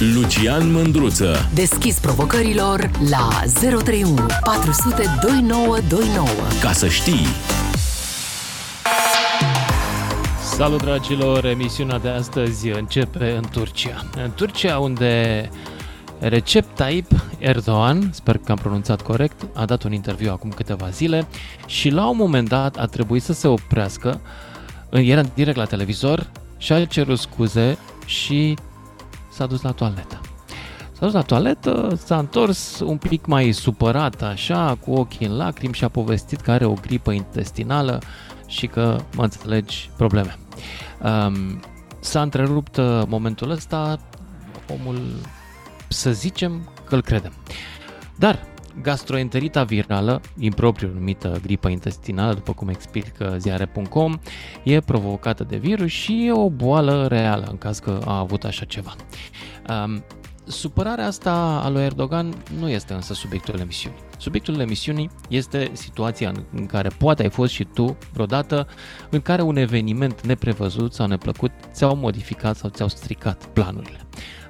Lucian Mândruță Deschis provocărilor la 031 400 2929. Ca să știi Salut dragilor, emisiunea de astăzi începe în Turcia. În Turcia unde Recep Tayyip Erdogan, sper că am pronunțat corect, a dat un interviu acum câteva zile și la un moment dat a trebuit să se oprească, era direct la televizor și a cerut scuze și s-a dus la toaletă. S-a dus la toaletă, s-a întors un pic mai supărat așa, cu ochii în lacrimi și a povestit că are o gripă intestinală și că, mă înțelegi, probleme. Um, s-a întrerupt uh, momentul ăsta, omul, să zicem că îl credem. Dar gastroenterita virală, impropriu numită gripă intestinală, după cum explică ziare.com, e provocată de virus și e o boală reală în caz că a avut așa ceva. Um, supărarea asta a lui Erdogan nu este însă subiectul emisiunii. Subiectul emisiunii este situația în care poate ai fost și tu vreodată, în care un eveniment neprevăzut sau neplăcut ți-au modificat sau ți-au stricat planurile.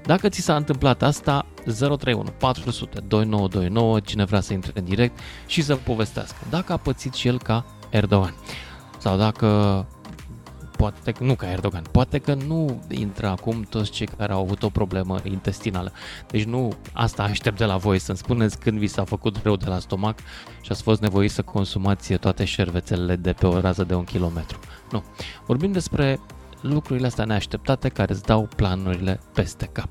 Dacă ți s-a întâmplat asta, 031 400 2929, cine vrea să intre în direct și să povestească. Dacă a pățit și el ca Erdogan. Sau dacă poate că nu ca Erdogan, poate că nu intră acum toți cei care au avut o problemă intestinală. Deci nu asta aștept de la voi, să-mi spuneți când vi s-a făcut rău de la stomac și ați fost nevoit să consumați toate șervețelele de pe o rază de un kilometru. Nu. Vorbim despre lucrurile astea neașteptate care îți dau planurile peste cap.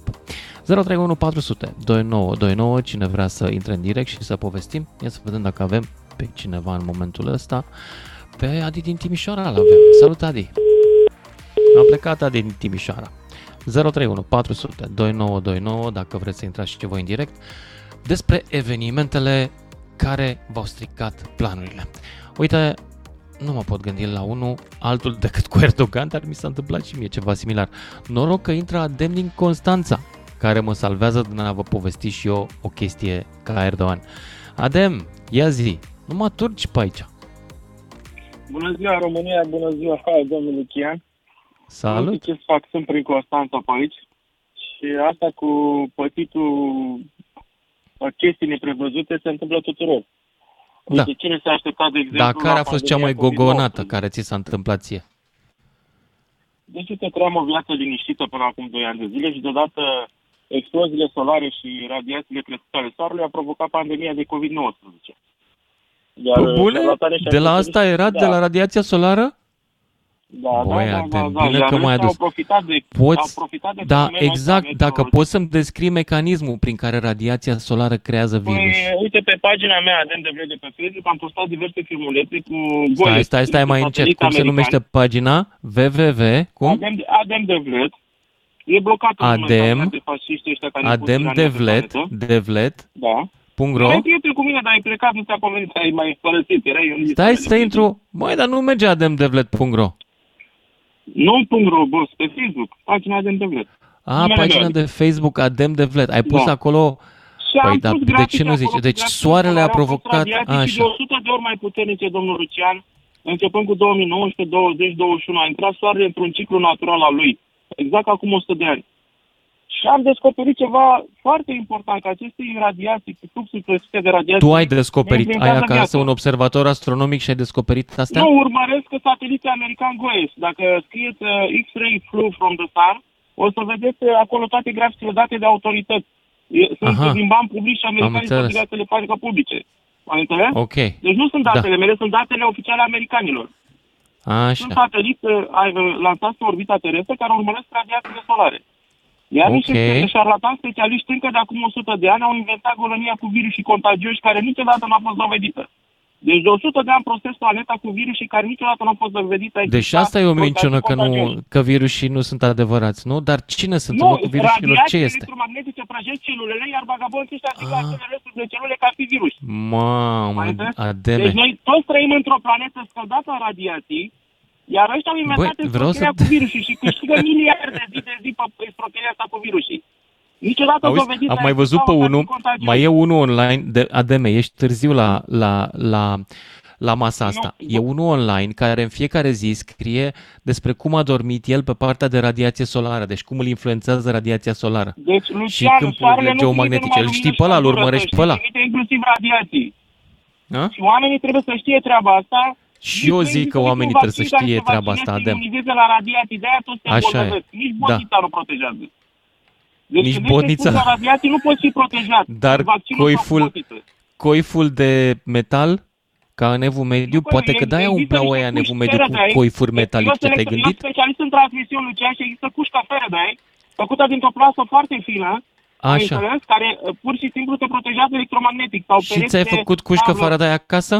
031 400 2929, cine vrea să intre în direct și să povestim, ia să vedem dacă avem pe cineva în momentul ăsta. Pe Adi din Timișoara l avem. Salut Adi! A plecat Adi din Timișoara. 031 400 2929 dacă vreți să intrați și voi în direct despre evenimentele care v-au stricat planurile. Uite, nu mă pot gândi la unul altul decât cu Erdogan, dar mi s-a întâmplat și mie ceva similar. Noroc că intră Adem din Constanța, care mă salvează din a vă povesti și eu o chestie ca Erdogan. Adem, ia zi, nu mă turci pe aici. Bună ziua România, bună ziua domnul Lucian. Salut. Nu ce să fac, sunt prin Constanța pe aici. Și asta cu pătitul chestii neprevăzute se întâmplă tuturor. Da. Uite, cine se aștepta, de exemplu, Dar care la a fost cea mai pandemia gogonată COVID-19? care ți s-a întâmplat ție? Deci uite, trăiam o viață liniștită până acum 2 ani de zile și deodată exploziile solare și radiațiile crescute ale soarelui a provocat pandemia de COVID-19. Iar Bă, bune? șarlatanii și De la activiștii- asta era? De da, la radiația solară? Da, Băi, da, da, Adem, da, da. bine Iar că m-ai ăștia adus. Au profitat de, Poți- au profitat de Da, fenomenul exact. ăsta Dacă meteorologic. poți să-mi descrii mecanismul prin care radiația solară creează virus. Păi, uite, pe pagina mea Adem de Vrede pe Facebook am postat diverse filmulețe cu gole. Stai, stai, stai mai încet. Cum se numește pagina? www. Cum? Adem, Adem de Vlet. E blocat în Adem- momentan de fasciști ăștia care pun Adem tirania pe Devlet, planetă. Devlet, Da. punct ro. Erai prieten cu mine, dar ai plecat, nu ți-a convenit, ai mai părăsit. Erai în Stai lista să de- intru. Măi, dar nu merge ademdevlet.ro. Nu în punct ro, boss, pe Facebook. Pagina Adem de Vlet. A, Numele pagina meu. de Facebook Adem Devlet. Ai pus Da. acolo... Și Păi, am dar pus de grafice ce nu zici? acolo, Deci grafice soarele a care au fost provocat- radiații și de așa. 100 de ori mai puternice, domnul Lucian, începând cu 2019, 20, 21, a intrat soarele într-un ciclu natural al lui, exact acum 100 de ani. Și am descoperit ceva foarte important, că aceste radiații, cu fluxul crescute de radiații... Tu ai descoperit, ne ai imprintează acasă viața. un observator astronomic și ai descoperit astea? Nu, urmăresc sateliții american GOES. Dacă scrieți uh, X-ray flew from the sun, o să vedeți uh, acolo toate graficele date de autorități. E- Sunt Aha. din bani publici și americanii sunt înțeles. obligați să le facă publice. Am înțeles? Ok, Deci nu sunt Da. datele mele, sunt datele oficiale americanilor. Sunt așa. sateliți uh, ai, uh, lansați pe orbita terestră care urmăresc radiațiile solare. Iar Ok. niște șarlatani specialiști încă de acum 100 de ani au inventat colonia cu virus și contagioși care niciodată nu a fost dovedită. Deci de 100 de ani prostesc planeta cu virus și care niciodată nu a fost dovedită. a Deci existat asta e o minciună că, nu, contagioși. că virusii nu sunt adevărați, nu? Dar cine sunt în Nu, locul virusilor? Ce radiații este? electromagnetice prăjesc celulele, iar vagabonții ăștia zic Ah. acele resturi de celule ca fi virus. Mamă, Mai înțeles? Ademe. Deci noi toți trăim într-o planetă scăldată în radiații, iar ăștia au inventat Băi, vreau escrocheria să- cu virusii și câștigă miliarde zi de zi pe escrocheria asta cu virusii. Niciodată Auzi, dovedit am a mai văzut pe existat un unul, contagios. mai e unul online, de Ademe, ești târziu la, la, la la masa asta. Nu. E unul online care în fiecare zi scrie despre cum a dormit el pe partea de radiație solară, deci cum îl influențează radiația solară. Deci, Lucian, câmpurile soarele nu geomagnetice. trimite Îl numai știi lumină pe ăla, și îl urmărești căldură, pe ăla. trimite inclusiv radiații. Da? Și oamenii trebuie să știe treaba asta. Și eu zic că oamenii trebuie să știe treaba asta, Adem. Adem. la radiații, de-aia toți se Așa e. îmbolnăvesc. Nici Da. botnița nu protejează. Deci Nici când ești botnița- expus La radiații nu poți fi protejat. Dar Vaccinul coiful- sau botniță. Coiful de metal, ca în evul mediu, Nu, poate bă, că de-aia există umpleau niște ăia în cuși evul mediu cu Faraday. coifuri Eu metalice. sunt- Te-ai Eu gândit? sunt specialist în transmisiuni, Lucian, și există cușca Faraday, făcută dintr-o plasă foarte fină, ai Așa. înțeles, care uh, pur și simplu te protejează electromagnetic. Sau Și pereți ți-ai de făcut cușcă tablă. Faraday acasă?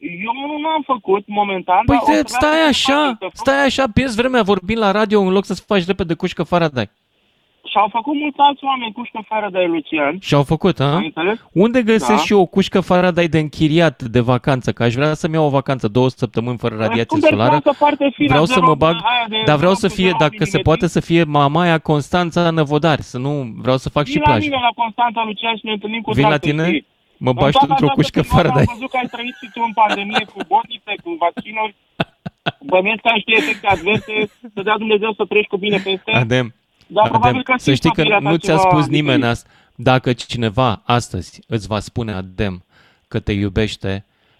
Eu nu am făcut momentan, Păi dar o te, să vreau stai să așa, fac, să fac. stai așa, pierzi vremea vorbind la radio în loc să-ți faci repede cușcă Faraday. Și au făcut mulți alți oameni cușcă Faraday, Lucian. Și au făcut, Ai a? înțeles? Unde găsesc Da. și eu o cușcă Faraday de închiriat de vacanță? Că aș vrea să-mi iau o vacanță două săptămâni fără radiație Cumperi solară. plasă foarte fină, Vreau să zero- mă bag, aia de dar vreau să 0,0 fie, dacă se milimetri. poate, să fie Mamaia Constanța Năvodari, să nu, vreau să fac și Vii la plajă. mine la Constanța, Lucian, și ne întâlnim cu Vin la drag, să tine? știi. Mă În bași tu toată într-o această cușcă perioadă Faraday. Am văzut că ai trăit și tu în pandemie cu botnițe, cu vaccinuri. Bănuiesc că ai și efecte adverse, să dea Dumnezeu să treci cu bine peste. Adem, Dar Adem, probabil că să simți știi că firea ta nu ți-a ceva spus nimeni diferit. asta. Dacă cineva astăzi îți va spune, Adem, că te iubește,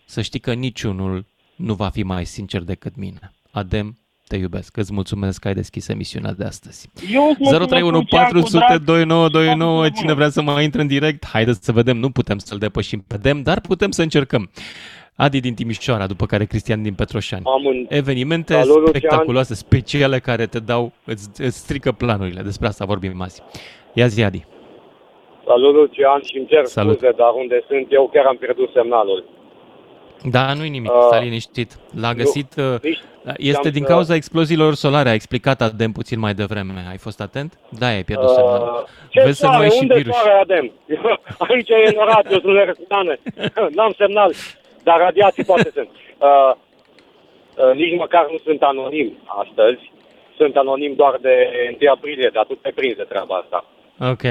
să știi că niciunul nu va fi mai sincer decât mine. Adem, te iubesc. Îți mulțumesc că ai deschis emisiunea de astăzi. Eu îți mulțumesc, 031 Lucian, cu 400 drag. 2929 Toate Cine bune. vrea să mai intre în direct, haideți să vedem. Nu putem să-l depășim pe Dem, dar putem să încercăm. Adi din Timișoara, după care Cristian din Petroșani. Am un... Evenimente Salut, Lucian. spectaculoase, speciale care te dau, îți, îți strică planurile. Despre asta vorbim azi. Ia zi, Adi. Salut, Lucian, și îmi cer Salut. scuze, dar unde sunt eu chiar am pierdut semnalul. Da, nu-i nimic, Uh, stai liniștit. L-a găsit, uh, Nici... este am din să- cauza exploziilor solare, a explicat Adem puțin mai devreme. Ai fost atent? Da, ai pierdut semnalul. Uh, ce Vezi să nu soare? ai și Unde virus. soare, Adem? Aici e înorat, eu sunt răcutane. N-am semnal, dar radiații poate sunt. Uh, uh, nici măcar nu sunt anonim astăzi. Sunt anonim doar de 1 aprilie, dar tu te prinzi de treaba asta. Ok,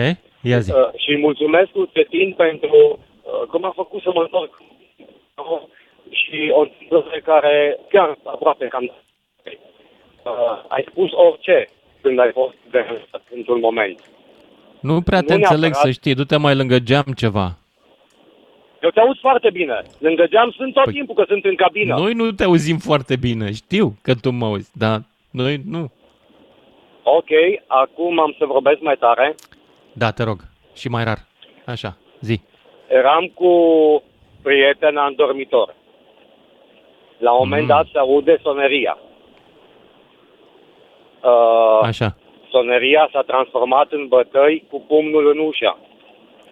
ia zi. Uh, și mulțumesc lui Cetin pentru uh, cum a făcut să mă întorc. Uh, și o întâmplare care chiar aproape cam... Uh, ai spus orice când ai fost de într-un moment. Nu prea te nu înțeleg neapărat. să știi, du-te mai lângă geam ceva. Eu te aud foarte bine. Lângă geam sunt tot Păi, timpul că sunt în cabină. Noi nu te auzim foarte bine, știu că tu mă auzi, dar noi nu. Ok, acum am să vorbesc mai tare. Da, te rog, și mai rar. Așa, zi. Eram cu prietena în dormitor. La un moment Mm. dat se aude soneria. Uh, Așa. soneria s-a transformat în bătăi cu pumnul în ușă.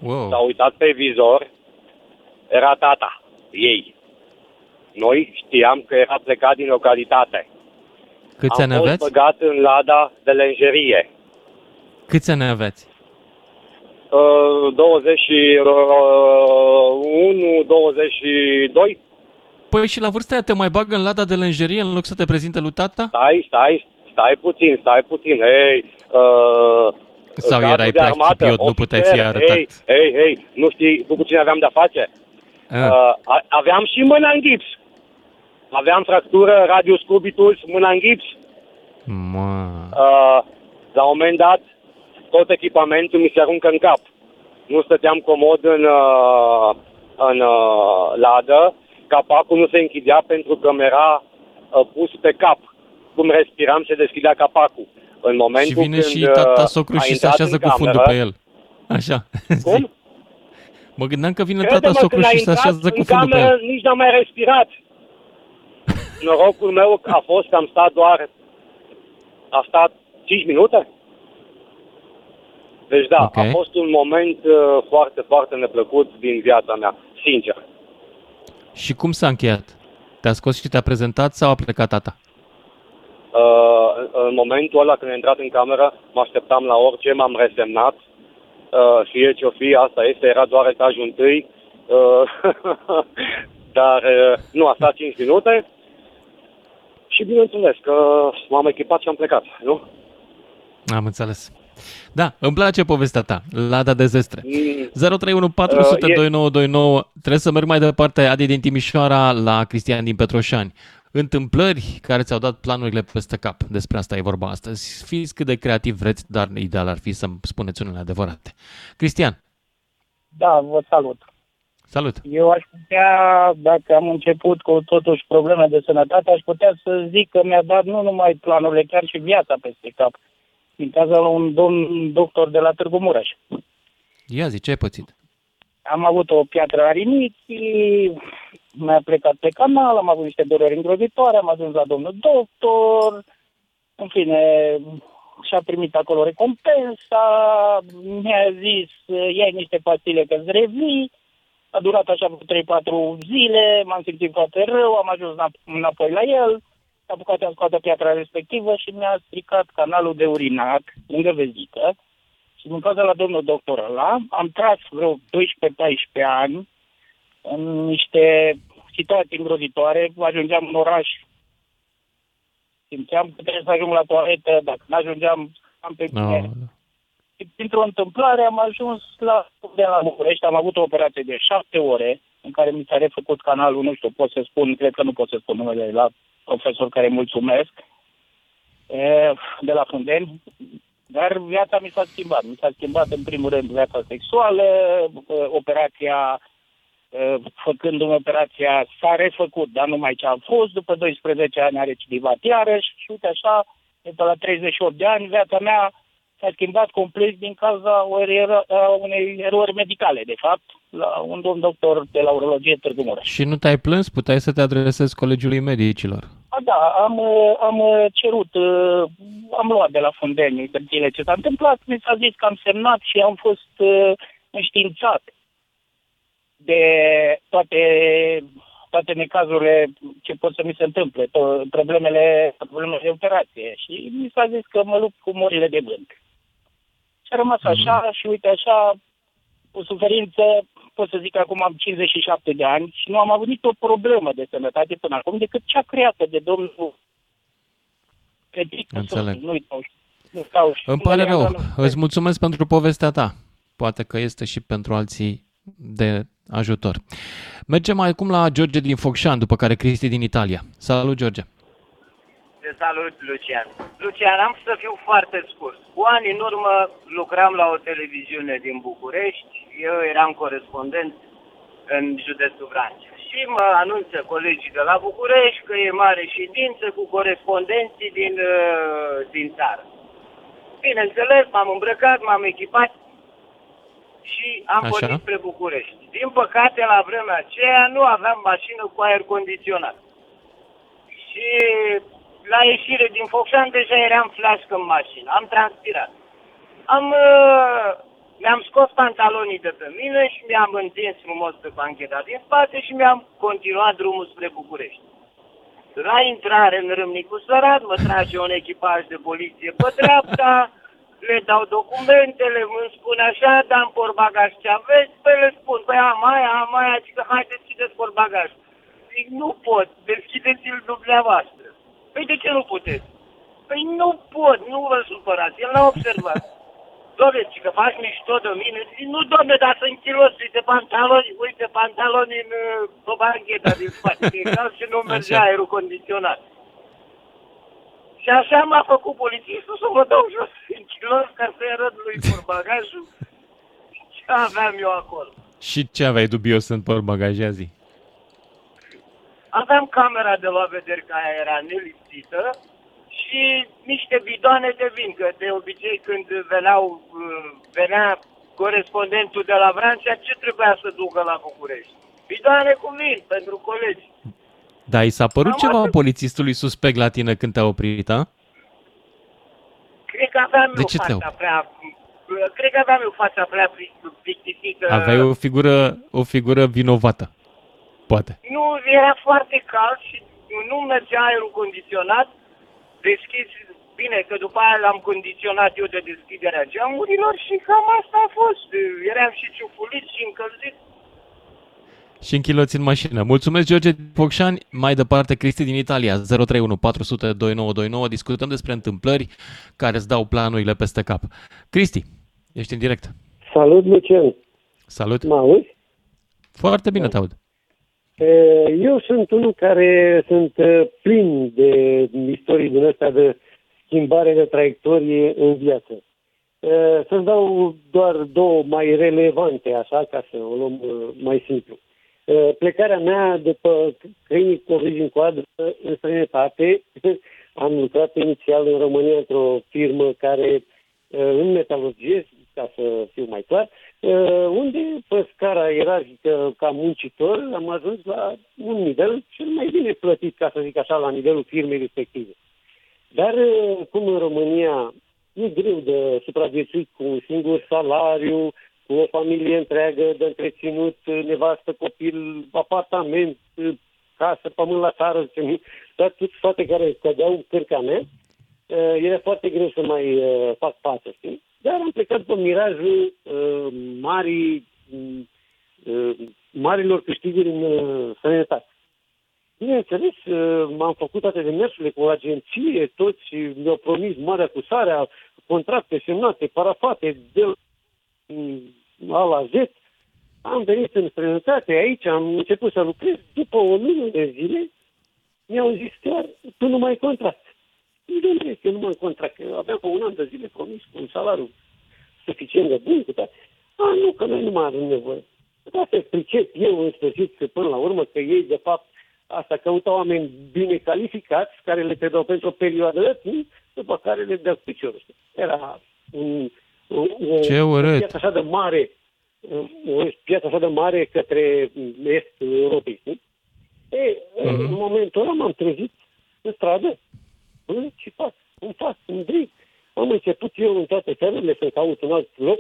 Wow. S-a uitat pe vizor, era tata, ei. Noi știam că era plecat din localitate. Câți Am ani fost aveți? băgat în lada de lenjerie. Câți ani aveți? Uh, 21, 22. Păi și la vârsta aia te mai bagă în lada de lenjerie în loc să te prezinte lui tata? Stai, stai, stai puțin, stai puțin. Hei, uh, Sau cadru erai de prea armată, chipiot, nu puteai fi ofițer, arătat? Hei, hei, hei, nu știi cu cine aveam de-a face? Ah, Uh, a- aveam și mâna în gips. Aveam fractură, radius cubitus, mâna în gips. mă. Uh, la un moment dat, tot echipamentul mi se aruncă în cap. Nu stăteam comod în, uh, în uh, ladă, capacul nu se închidea pentru că mi era uh, pus pe cap. Cum respiram, se deschidea capacul. În momentul Și vine când și tata uh, socru a și se intrat așează în cu fundul cameră- pe el. Așa. Cum? Zi. Mă gândeam că vine Crede-mă, tata socru când a și se intrat așează cu în fundul pe cameră, el. nici n-am mai respirat. Norocul meu a fost că am stat doar... A stat 5 minute? Deci da, Ok. a fost un moment uh, foarte, foarte neplăcut din viața mea, sincer. Și cum s-a încheiat? Te-a scos și te-a prezentat sau a plecat tata? Uh, în momentul ăla când am intrat în cameră, mă așteptam la orice, m-am resemnat. Uh, fie ce-o fi, asta este, era doar etajul întâi. Uh, dar uh, nu, a stat 5 minute. Și bineînțeles că m-am echipat și am plecat, nu? Am înțeles. Da, îmi place povestea ta, Lada de Zestre. Mm, 031 400 Uh, e- 2929. Trebuie să merg mai departe, Adi din Timișoara, la Cristian din Petroșani. Întâmplări care ți-au dat planurile peste cap. Despre asta e vorba astăzi. Fiți cât de creativ vreți, dar ideal ar fi să spuneți unele adevărate. Cristian, Da, vă salut. salut! Eu aș putea, dacă am început cu totuși probleme de sănătate, aș putea să zic că mi-a dat nu numai planurile, chiar și viața peste cap. Din cauza la un domn doctor de la Târgu Mureș. Ia zi, ce ai pățit? Am avut o piatră la rinichi, mi-a plecat pe canal, am avut niște dureri îngrozitoare, am ajuns la domnul doctor, în fine, și-a primit acolo recompensa, mi-a zis, iai niște pastile că-ți revii, a durat așa vreo 3-4 zile, m-am simțit foarte rău, am ajuns înap- înapoi la el, a apucat să scoată piatra respectivă și mi-a stricat canalul de urinat lângă vezică. Și din cauza la domnul doctor ăla, am tras vreo 12-14 ani în niște situații îngrozitoare. Ajungeam în oraș, simțeam că trebuie să ajung la toaletă, dacă nu ajungeam, am pe No. mine. Și printr-o întâmplare am ajuns la, de la București, am avut o operație de șapte ore în care mi s-a refăcut canalul, nu știu, pot să spun, cred că nu pot să spun numele la profesor care mulțumesc, e, de la Fundeni, dar viața mi s-a schimbat. Mi s-a schimbat în primul rând viața sexuală, e, operația, e, făcându-mi operația, s-a refăcut, dar numai ce a fost, după 12 ani a recidivat iarăși și uite așa, de pe la 38 de ani, viața mea s-a schimbat complet din cauza o ero- a unei erori medicale, de fapt, la un domn doctor de la urologie Târgu Mureș. Și nu te-ai plâns? Puteai să te adresezi colegiului medicilor. A, da, am, uh, am uh, cerut, uh, am luat de la Fundeni hârtiile ce s-a întâmplat, mi s-a zis că am semnat și am fost uh, înștiințat de toate, toate necazurile ce pot să mi se întâmple, to- problemele, problemele de operație. Și mi s-a zis că mă lupt cu morile de vânt. Și a rămas așa și uite așa, o suferință, pot să zic că acum am 57 de ani și nu am avut nicio problemă de sănătate până acum decât cea creată de domnul Petrică Înțeleg. Nu uitau. Nu stau și Îmi pare numele rău. ăla nu- Îți mulțumesc pentru povestea ta. Poate că este și pentru alții de ajutor. Mergem acum la George din Focșan, după care Cristi din Italia. Salut, George! Te salut, Lucian. Lucian, am să fiu foarte scurt. Cu ani în urmă lucram la o televiziune din București. Eu eram corespondent în județul Vrancea. Și mă anunță colegii de la București că e mare ședință cu corespondenții din, uh, din țară. Bineînțeles, m-am îmbrăcat, m-am echipat și am Așa. pornit spre București. Din păcate, la vremea aceea nu aveam mașină cu aer condiționat. Și la ieșire din Focșan deja eram flașcă în mașină. Am transpirat. Am, uh, mi-am scos pantalonii de pe mine și mi-am întins frumos pe bancheta din spate și mi-am continuat drumul spre București. La intrare în Râmnicu Sărat mă trage un echipaj de poliție pe dreapta, le dau documentele, îmi spune așa, da în portbagaj ce aveți, păi le spun, păi am aia, am aia, zic că hai deschideți portbagaj. Zic, nu pot, deschideți-l dumneavoastră. Păi de ce nu puteți? Păi nu pot, nu vă supărați, el n-a observat. Doamne, zic că faci mișto de mine? Zic, nu, doamne, dar sunt kilos, uite pantaloni, uite pantaloni în uh, pe bancheta din spate, din caz și nu mergea Așa. aerul condiționat. Și așa m-a făcut polițistul să mă dau jos în kilos ca să-i arăt lui portbagajul ce aveam eu acolo. Și ce aveai dubios în portbagaj, ia zi? Aveam camera de la vedere care era nelipsită și niște bidoane de vin, că de obicei când veneau, uh, venea corespondentul de la Vrancea, ce trebuia să ducă la București? Bidoane cu vin pentru colegi. Da, i s-a părut Am ceva atât. polițistului suspect la tine când te-a oprit, a? Cred că aveam De eu ce te-au- fața prea... Cred că aveam eu fața prea pli- plictisită. Aveai o figură, o figură vinovată. Poate. Nu, era foarte cald și nu mergea aerul condiționat. Deschizi, bine, că după aia l-am condiționat eu de deschiderea geamurilor și cam asta a fost. Eram și ciufulit și încălzit. Și închiloți în mașină. Mulțumesc, George Pocșani. Mai departe, Cristi din Italia, 031 400 2929. Discutăm despre întâmplări care îți dau planurile peste cap. Cristi, ești în direct. Salut, Lucian. Salut. Mă auzi? Foarte bine te aud. Eu sunt unul care sunt plin de istorii din astea de schimbare de traiectorie în viață. Să-ți dau doar două mai relevante, așa, ca să o luăm mai simplu. Plecarea mea după clinic cu origini coadră în străinătate, am lucrat inițial în România într-o firmă care în metalurgie, ca să fiu mai clar, unde pe scara ierarhică ca muncitor am ajuns la un nivel cel mai bine plătit, ca să zic așa, la nivelul firmei respective. Dar cum în România e greu de supraviețuit cu un singur salariu, cu o familie întreagă de întreținut, nevastă, copil, apartament, casă, pământ la țară, toate care cădeau în cârca mea, era foarte greu să mai fac față, știi? Dar am plecat pe mirajul uh, marii, uh, marilor câștiguri în uh, sănătate. Bineînțeles, uh, m-am făcut toate demersurile cu o agenție, toți mi-au promis marea cusare, contracte semnate, parafate, de A la Z. Am venit în străinătate, aici am început să lucrez. După o lună de zile, mi-au zis chiar, tu nu mai contract. Dom'le, eu nu mă contract, că aveam pe un an de zile promis cu un salariu suficient de bun, cu toate. A, nu, că noi nu mai avem nevoie. Dar să pricep eu în sfârșit că până la urmă că ei, de fapt, asta căutau oameni bine calificați, care le predau pentru o perioadă de timp, după care le dau piciorul. Era un, o, o, Ce urât. o piață așa de mare, o piață așa de mare către estul Europei. Știi? E, mm-hmm. în momentul ăla m-am trezit în stradă. Bă, ce fac? Cum fac? Îmi dric. Am început eu în toate felurile să caut un alt loc.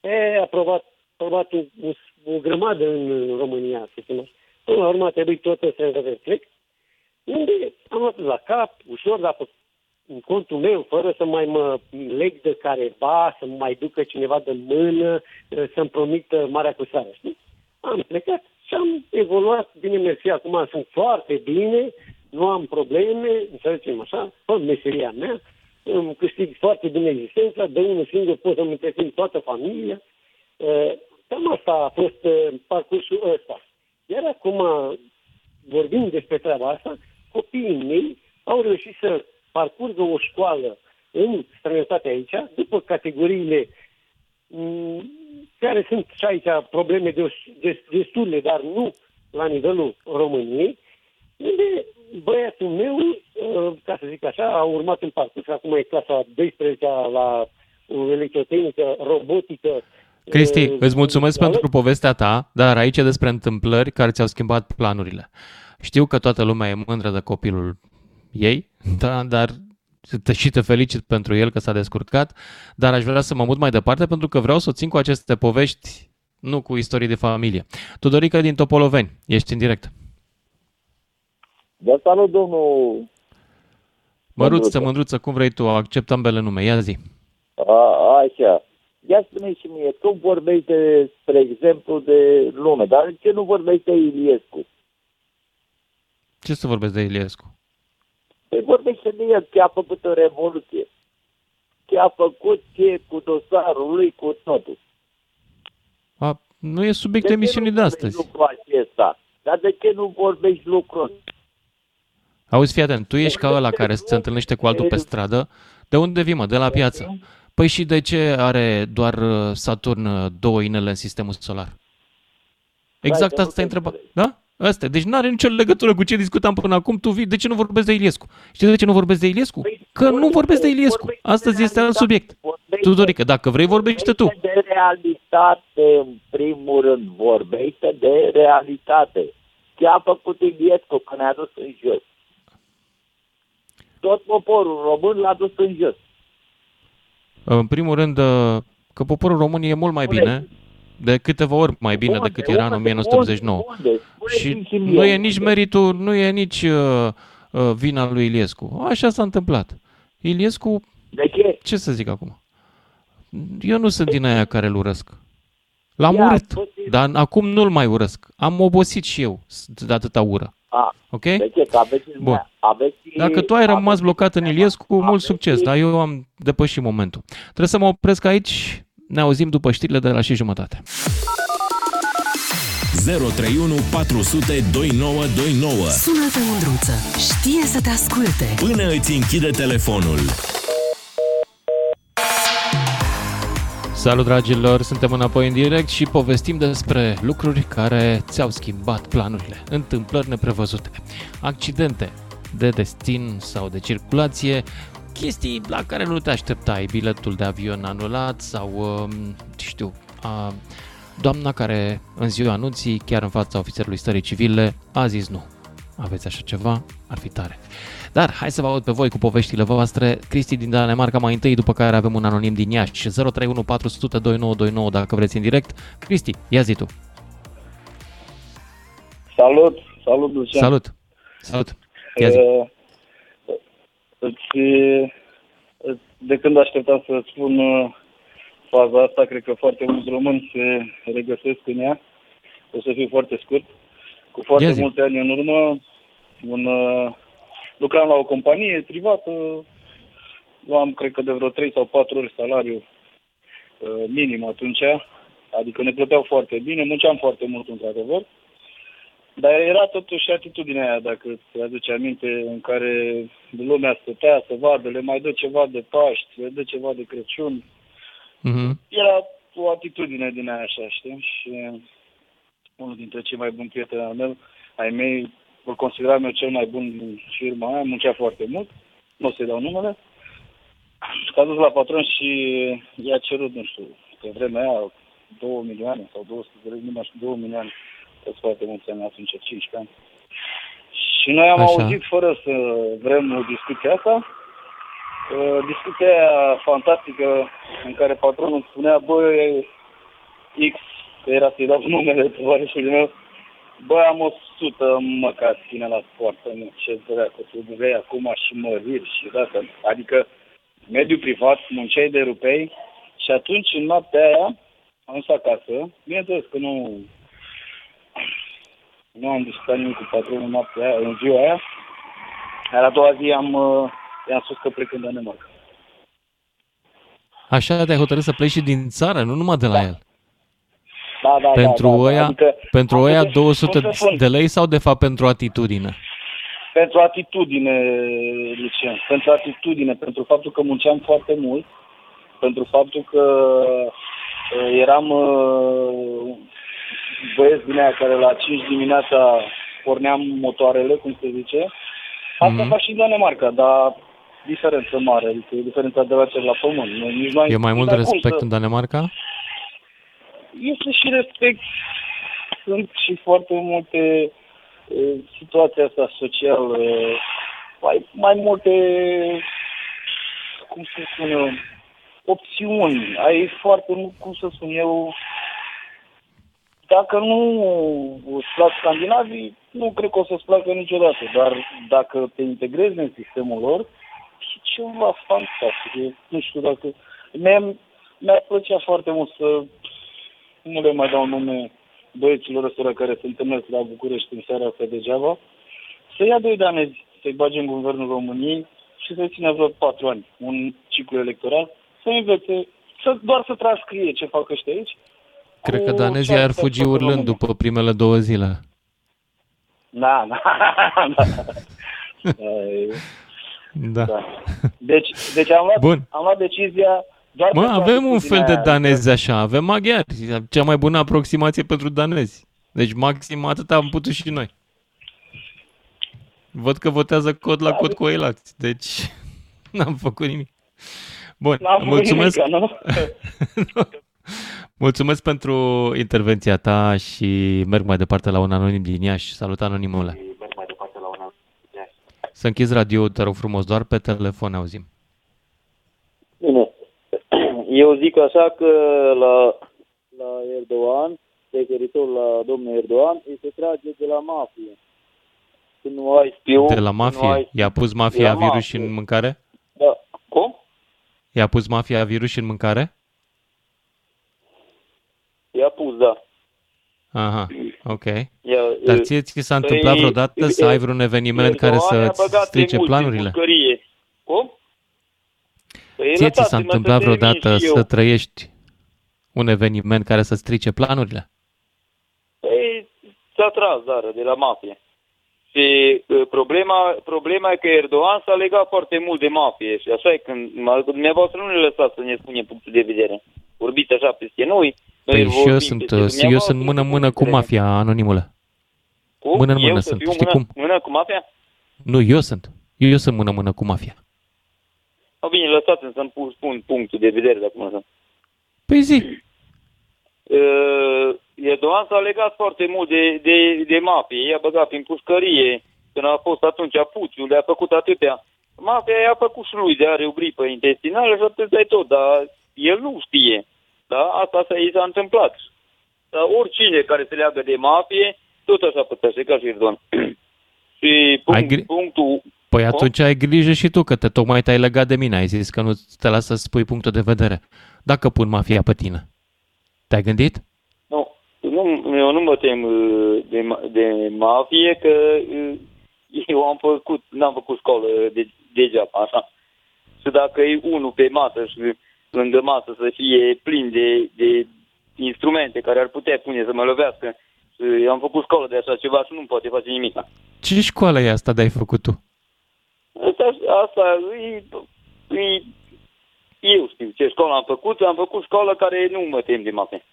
E, a provat, provat o, o, o grămadă în România, să spun așa. Până la urmă a trebuit tot să plec. Unde am atât la cap, ușor, dar pe în contul meu, fără să mai mă leg de careva, să mai ducă cineva de mână, să-mi promită marea cusare, știi? Am plecat și am evoluat, bine mersi, acum sunt foarte bine, nu am probleme, să zicem așa, pe meseria mea, îmi câștig foarte bine existența, de unul singur pot să-mi întrețin toată familia. Cam asta a fost parcursul ăsta. Iar acum, vorbind despre treaba asta, copiii mei au reușit să parcurgă o școală în străinătate aici, după categoriile care sunt și aici probleme destule, dar nu la nivelul României, unde băiatul meu, ca să zic așa, a urmat în parcurs, acum e clasa 12 la electrotehnică, robotică. Cristi, îți mulțumesc pentru povestea ta, dar aici e despre întâmplări care ți-au schimbat planurile. Știu că toată lumea e mândră de copilul ei, da, dar te, și te felicit pentru el că s-a descurcat, dar aș vrea să mă mut mai departe pentru că vreau să o țin cu aceste povești, nu cu istorii de familie. Tudorica din Topoloveni, ești în direct. Da, salut, domnul... Măruță, mândruță, cum vrei tu, accept ambele nume, ia zi. A, așa. Ia spune și mie, tu vorbești de, spre exemplu, de lume, dar de ce nu vorbești de Iliescu? Ce să vorbesc de Iliescu? Păi vorbește de el, că a făcut o revoluție. Ce a făcut, ce cu dosarul lui, cu totul. A, nu e subiect emisiunii de astăzi. lucrul acesta? Dar de ce nu vorbești lucrul Auzi, fii atent, tu ești ca ăla care se întâlnește cu altul pe stradă. De unde vii, mă? De la piață. Păi și de ce are doar uh, Saturn uh, două inele în sistemul solar? Exact asta e întrebarea. Da? Asta. Deci nu are nicio legătură cu ce discutam până acum. Tu vii, de ce nu vorbesc de Iliescu? Știi de ce nu vorbesc de Iliescu? Că nu vorbesc de Iliescu. Astăzi este alt subiect. Tudorică, dacă vrei, vorbește tu. de realitate, în primul rând. Vorbește de realitate. Ce a făcut Iliescu că ne-a dus în jos? Tot poporul român l-a dus în jos. În primul rând, uh, că poporul român e mult mai bine de câteva ori mai bine unde, decât era în 1989. Unde? Unde? Și nu e nici meritul, nu e nici uh, uh, vina lui Iliescu. Așa s-a întâmplat. Iliescu, de ce? ce să zic acum? Eu nu sunt din aia care îl urăsc. L-am Ia, urât, puțin- dar acum nu-l mai urăsc. Am obosit și eu de atâta ură. A, Ok? de ce? Că aveți, Bun. aveți, Dacă tu ai rămas aveți- blocat în Iliescu, mult aveți- succes, dar eu am depășit momentul. Trebuie să mă opresc aici, ne auzim după știrile de la și jumătate. 031 400 2929. Sună-te, Mândruță. Știe să te asculte. Până îți închide telefonul. Salut dragilor, suntem înapoi în direct și povestim despre lucruri care ți-au schimbat planurile, întâmplări neprevăzute, accidente de destin sau de circulație, chestii la care nu te așteptai, biletul de avion anulat sau, um, știu, a, doamna care în ziua anunții, chiar în fața ofițerului stării civile, a zis nu. Aveți așa ceva? Ar fi tare. Dar hai să vă aud pe voi cu poveștile voastre. Cristi din Danemarca mai întâi, după care avem un anonim din Iași. 031 400 2929 dacă vreți în direct. Cristi, ia zi tu. Salut, salut, Lucian. Salut. Salut. Ia zi. Uh, îți, îți- de când așteptam să spun uh, faza asta, cred că foarte mulți români se regăsesc în ea. O să fiu foarte scurt. Cu foarte Ia zi. multe ani în urmă, un, uh, lucram la o companie privată, luam, cred că, de vreo 3 sau 4 ori salariu uh, minim atunci, adică ne plăteau foarte bine, munceam foarte mult, într-adevăr, dar era totuși atitudinea aia, dacă îți aduce aminte, în care lumea stătea să vadă, le mai dă ceva de Paști, le dă ceva de Crăciun. Mhm. Era o atitudine din aia așa, știi? Și unul dintre cei mai buni prieteni al meu, ai mei, îl consideram eu cel mai bun din firma aia, muncea foarte mult, nu o să-i dau numele. S-a dus la patron și i-a cerut, nu știu, pe vremea aia, 2 milioane sau 200 de lei, nu mai știu, 2 milioane, sunt foarte mulți ani atunci, 15 ani. Și noi am Așa. auzit, fără să vrem o discuție asta, uh, discuția aia fantastică în care patronul spunea, bă, X, că era să-i dau numele tovarășului meu, bă, am 100 măcar ține la poartă, nu ce dracu, tu vrei acum și măriri și dată. Adică mediul privat, munceai de rupei și atunci în noaptea aia am dus acasă, bineînțeles că nu nu am discutat nimic cu patronul în noaptea aia, în ziua aia, iar a doua zi am, uh, i-am spus că plec în Danemarca. Așa te-ai hotărât să pleci și din țară, nu numai de la el. Da, da, Pentru da, da, ăia, adică pentru am ăia putut- 200 cum să spun, de lei sau de fapt pentru atitudine? Pentru atitudine, Lucian, pentru atitudine, pentru faptul că munceam foarte mult, pentru faptul că uh, eram uh, băieți din aia care la 5 dimineața porneam motoarele, cum se zice. Asta Mhm. fac și în Danemarca, dar diferență mare, adică e diferența de la cer la pământ. Nu- Nici nu ai- E mai nici mult n-ai cum respect să- în Danemarca? Este și respect. Sunt și foarte multe e, situația asta socială, mai, mai multe, cum să spun eu, opțiuni. Ai foarte mult, cum să spun eu, dacă nu îți plac scandinavii, nu cred că o să-ți placă niciodată, dar dacă te integrezi în sistemul lor, e ceva fantastic. E, Nu știu dacă... Mi-a, mi-a plăcea foarte mult să nu le mai dau nume băieților ăstora care se întâlnesc la București în seara asta degeaba, să ia doi danezi, să-i bage în guvernul României și să-i țină vreo patru ani, un ciclu electoral, să învețe, să, doar să transcrie ce fac ăștia aici. Cred că cu danezii ce ar ar fugi făcut urlând România. după primele două zile. Da, da, da. Ai, Da. da. Deci, deci am, luat, Bun. am luat decizia doar Mă, pentru avem un fel de atitudinea aia. danezi așa, avem maghiari, cea mai bună aproximație pentru danezi. Deci maxim atât am putut și noi. Văd că votează cod la cod cu eilați, deci n-am făcut nimic. Bun, N-am făcut mulțumesc, nimica, nu? mulțumesc pentru intervenția ta și merg mai departe la un anonim din Iași. Salut anonimule. Să închizi radio, te rog frumos, doar pe telefon ne auzim. Bine. Eu zic așa că la, la Erdogan, referitor la domnul Erdogan, îi se trage de la mafie. Când nu ai spion... De la când nu mafie, ai... i-a pus de mafia la virus mafie. în mâncare? Da. Cum? I-a pus mafia virus în mâncare? I-a pus, da. Aha, ok. Ia, Dar e, ție ți s-a păi, întâmplat vreodată să e, ai vreun eveniment care Erdogan a să băgat strice de mult în planurile? pușcărie. Cum? Păi, Ție ți s-a lăsați-mă întâmplat să termin vreodată și eu. să trăiești un eveniment care să strice planurile? Păi, s-a tras, dar, de la mafie. Și uh, problema, problema e că Erdogan s-a legat foarte mult de mafie și așa e când mă- dumneavoastră nu ne lăsați să ne spunem punctul de vedere. Vorbiți așa peste noi. noi Păi vorbim și eu peste sunt, eu dumneavoastră, sunt mână-mână punctul cu de vedere. mafia, anonimule. Cum? Mână în eu mână să sunt, fiu știi mână, cum? Mână cu mafia? Nu, eu sunt. Eu, eu sunt mână-mână cu mafia. No, bine, lăsați-mi să-mi pu- spun punctul de vedere de acum. Așa. Păi zi. Uh, Erdogan s-a legat foarte mult de, de, de mafie. I-a băgat prin pușcărie. Când a fost atunci Puțiu, le-a făcut atâtea. Mafia i-a făcut și lui de are o gripă intestinală și atât de tot, dar el nu știe. Da? Asta s-a, i s-a întâmplat. Dar oricine care se leagă de mafie, tot așa pățește ca și Erdogan. și punct, Ai gri- punctul... Păi Cum? atunci ai grijă și tu, că te tocmai te-ai legat de mine. Ai zis că nu te lasă să spui punctul de vedere. Dacă pun mafia pe tine. Te-ai gândit? Nu, nu, eu nu mă tem uh, de, ma- de mafie, că uh, eu am făcut, n-am făcut școală de, degeaba, așa. Și dacă e unul pe masă și lângă masă să fie plin de, de instrumente care ar putea pune să mă lovească, și am făcut școală de așa ceva și nu poate face nimic. Ce școală e asta de ai făcut tu? Asta, asta e, e, eu știu ce școală am făcut, am făcut școală care nu mă tem de mafie.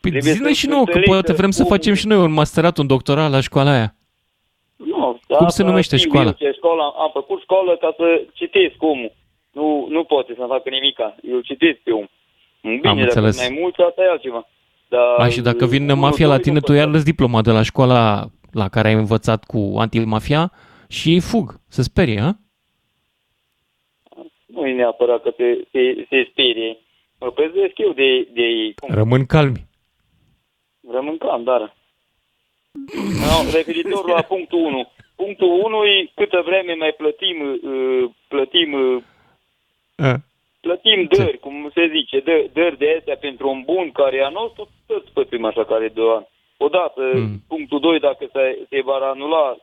Păi Trebuie zine să și nouă, că înțelegi poate vrem să omul- facem și noi un masterat, un doctorat la școala aia. Nu, Cum asta se numește știu școala? Eu ce școală am, am făcut școală ca să citesc omul. Nu, nu poate să facă nimica. Eu citesc pe om. Bine, dacă înțeles. mai mult, asta e altceva. Dar, A, și dacă vine unul, mafia la doi, tine, nu tu poate. iar lăsi diploma de la școala la care ai învățat cu antimafia și ei fug, se sperie, ha? Nu e neapărat că te, te, te sperie. Mă păzesc eu de, de ei. Cum? Rămân calmi. Rămân calm, dar... No, referitor la punctul 1. Punctul 1 e câtă vreme mai plătim, uh, plătim uh, A. plătim dări, cum se zice, dă, dări de astea pentru un bun care e a nostru, toți plătim așa care de ani. Odată, Mm. mm. punctul 2, dacă se, se va anula,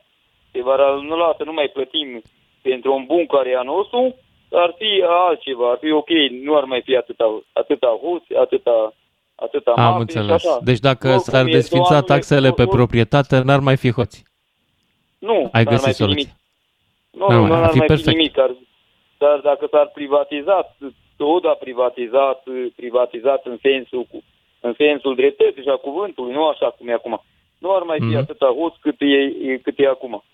se va anula să nu mai plătim pentru un bun care e a nostru, ar fi altceva, ar fi ok, nu ar mai fi atâta, atâta hoți, atâta, atâta Am mafie înțeles. și așa. Deci dacă Oricum s-ar e desfința doar- taxele pe or- proprietate, n-ar mai fi hoți. Nu, Ai n-ar găsit mai fi soluție. nimic. Nu, Nu, nu, ar nu ar fi mai perfect. fi nimic. Ar, dar dacă s-ar privatiza, tot a privatizat, privatizat în sensul, cu- în sensul dreptății și a cuvântului, nu așa cum e acum. Nu ar mai fi Mhm. atâta hoț cât e, e- cât e acum.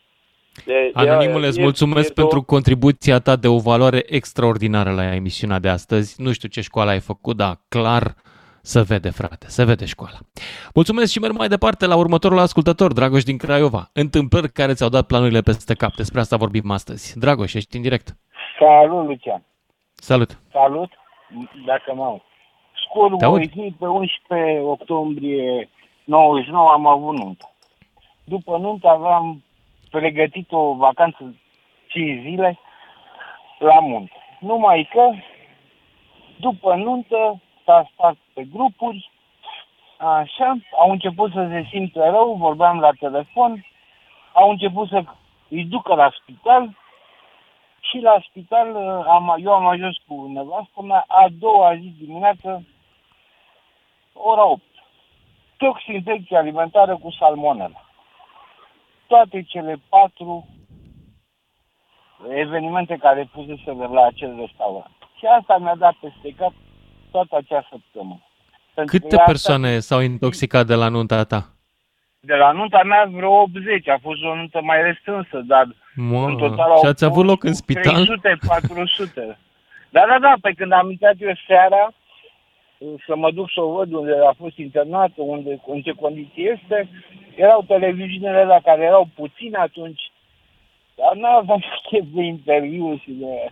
De, de Anonimule, aia, îți e- mulțumesc e pentru două- contribuția ta de o valoare extraordinară la emisiunea de astăzi. Nu știu ce școală ai făcut, dar clar să vede, frate, să vede școala. Mulțumesc și merg mai departe la următorul ascultător, Dragoș din Craiova. Întâmplări care ți-au dat planurile peste cap. Despre asta vorbim astăzi. Dragoș, ești în direct. Salut, Lucian. Salut! Salut, dacă mă aud. Scurt, Te aud. voi zi, pe 11 octombrie 99 am avut nuntă. După nuntă aveam pregătit o vacanță 5 zile la munte. Numai că după nuntă s-a spart pe grupuri, așa, au început să se simtă rău, vorbeam la telefon, au început să îi ducă la spital, și la spital uh, am, eu am ajuns cu nevastă mea a doua zi dimineață, ora 8. Tox infecție alimentară cu salmonella. Toate cele patru evenimente care fuseseră la acel restaurant. Și asta mi-a dat peste cap toată acea săptămână. Pentru că Câte asta- persoane s-au intoxicat de la nunta ta? De la nunta mea vreo 80, a fost o nuntă mai restrânsă, dar Mă, în total au și ați avut fost loc în spital? 300-400. Da, da, da, pe când am intrat eu seara să mă duc să o văd unde a fost internată, unde, în ce condiții este, erau televiziunile la care erau puține atunci, dar nu aveam chef de interviu și de...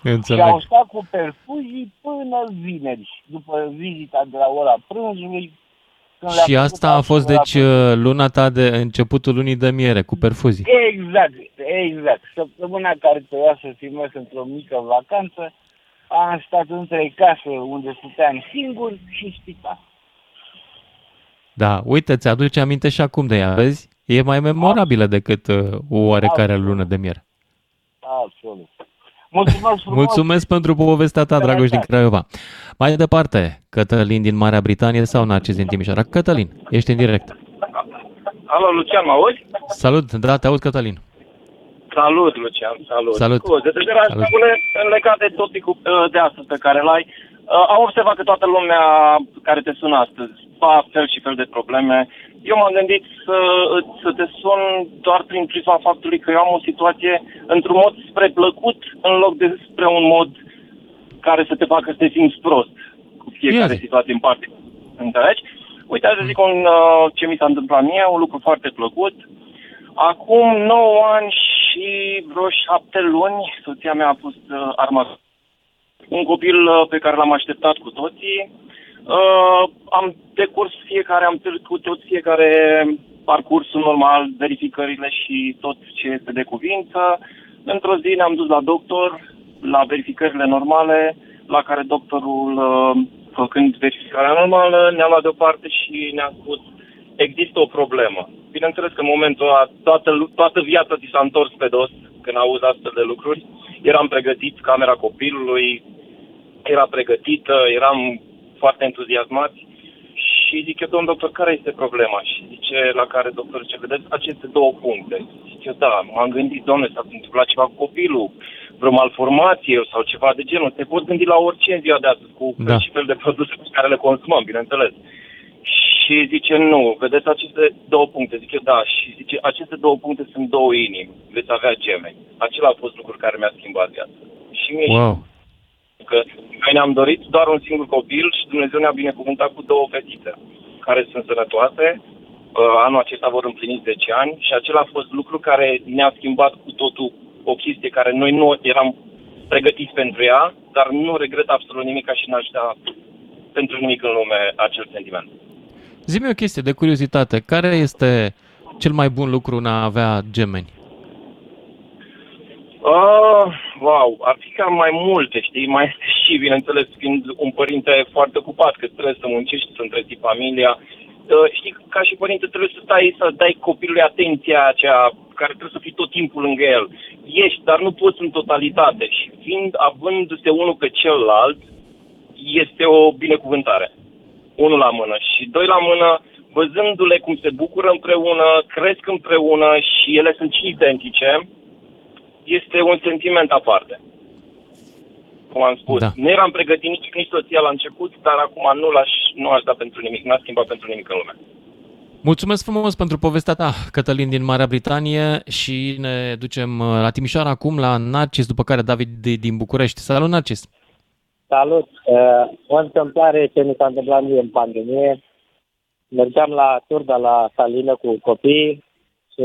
Și Înțeleg. au stat cu perfuzii până vineri, după vizita de la ora prânzului. când le-a Și făcut asta a fost, la deci, uh, luna ta de începutul lunii de miere, cu perfuzii. Exact, exact. Săptămâna care trebuia să filmez într-o mică vacanță am stat între casă unde stăteam singur și spital. Da, uite, ți-aduce aminte și acum de ea, vezi? E mai memorabilă decât uh, o oarecare lună de miere. Absolut. Mulțumesc frumos! Mulțumesc pentru povestea ta, Dragoș din Craiova. Mai departe, Cătălin din Marea Britanie sau Narcis din Timișoara? Cătălin, ești în direct. Alo, Lucian, mă auzi? Salut, da, te aud, Cătălin. Salut, Lucian, salut. Salut. Scuze, de dragi Salut. spune, legat de topicul uh, de astăzi pe care l-ai, uh, am observat că toată lumea care te sună astăzi va fel și fel de probleme. Eu m-am gândit să, să te sun doar prin prisma faptului că eu am o situație într-un mod spre plăcut în loc de spre un mod care să te facă să te simți prost cu fiecare Ia zi. situație în parte. Înțelegi? Uite, hai să zic un, uh, ce mi s-a întâmplat mie, un lucru foarte plăcut. Acum 9 ani și vreo 7 luni, soția mea a fost uh, armată. Un copil uh, pe care l-am așteptat cu toții. Uh, am decurs fiecare, am trecut tot fiecare parcursul normal, verificările și tot ce este de cuvință. Într-o zi ne-am dus la doctor, la verificările normale, la care doctorul, uh, făcând verificarea normală, ne-a luat deoparte și ne-a spus există o problemă. Bineînțeles că în momentul ăla toată, lu- toată viața ți s-a întors pe dos când auzi astfel de lucruri. Eram pregătit, camera copilului era pregătită, eram foarte entuziasmați și zic eu, domn doctor, care este problema? Și zice, la care doctorul zice, vedeți, aceste două puncte. Zic eu, da, m-am gândit, doamne, s-a întâmplat ceva cu copilul, vreo malformație sau ceva de genul. Te poți gândi la orice în ziua de astăzi, cu Da. fel și fel de produse pe care le consumăm, bineînțeles. Și zice, nu, vedeți aceste două puncte. Zic eu, da. Și zice, aceste două puncte sunt două inimi. Veți avea gemeni. Acela a fost lucrul care mi-a schimbat viața. Și mie Wow. și că noi ne-am dorit doar un singur copil și Dumnezeu ne-a binecuvântat cu două fetițe care sunt sănătoase. Uh, Anul acesta vor împlini 10 ani și acela a fost lucru care ne-a schimbat cu totul o chestie care noi nu eram pregătiți pentru ea, dar nu regret absolut nimic ca și n-aș da pentru nimic în lume acel sentiment. Zi-mi o chestie de curiozitate. Care este cel mai bun lucru în a avea gemeni? Uh, wow, ar fi cam mai multe, știi, mai este și, bineînțeles, fiind un părinte foarte ocupat, că trebuie să muncești, să întreții familia. Uh, știi, ca și părinte trebuie să stai, să dai copilului atenția aceea care trebuie să fii tot timpul lângă el. Ești, dar nu poți în totalitate și fiind, avându-se unul pe celălalt, este o binecuvântare. Unul la mână și doi la mână, văzându-le cum se bucură împreună, cresc împreună și ele sunt și identice, este un sentiment aparte. Cum am spus. Da. Nu eram pregătit nici, nici soția la început, dar acum nu, l-aș, nu aș da pentru nimic, n-aș schimba pentru nimic în lume. Mulțumesc frumos pentru povestea ta, Cătălin din Marea Britanie și ne ducem uh, la Timișoara acum la Narcis, după care David de- din București. Salut, Narcis! Salut! Uh, o întâmplare ce mi s-a întâmplat mie în pandemie. Mergeam la Turda la Salină cu copii și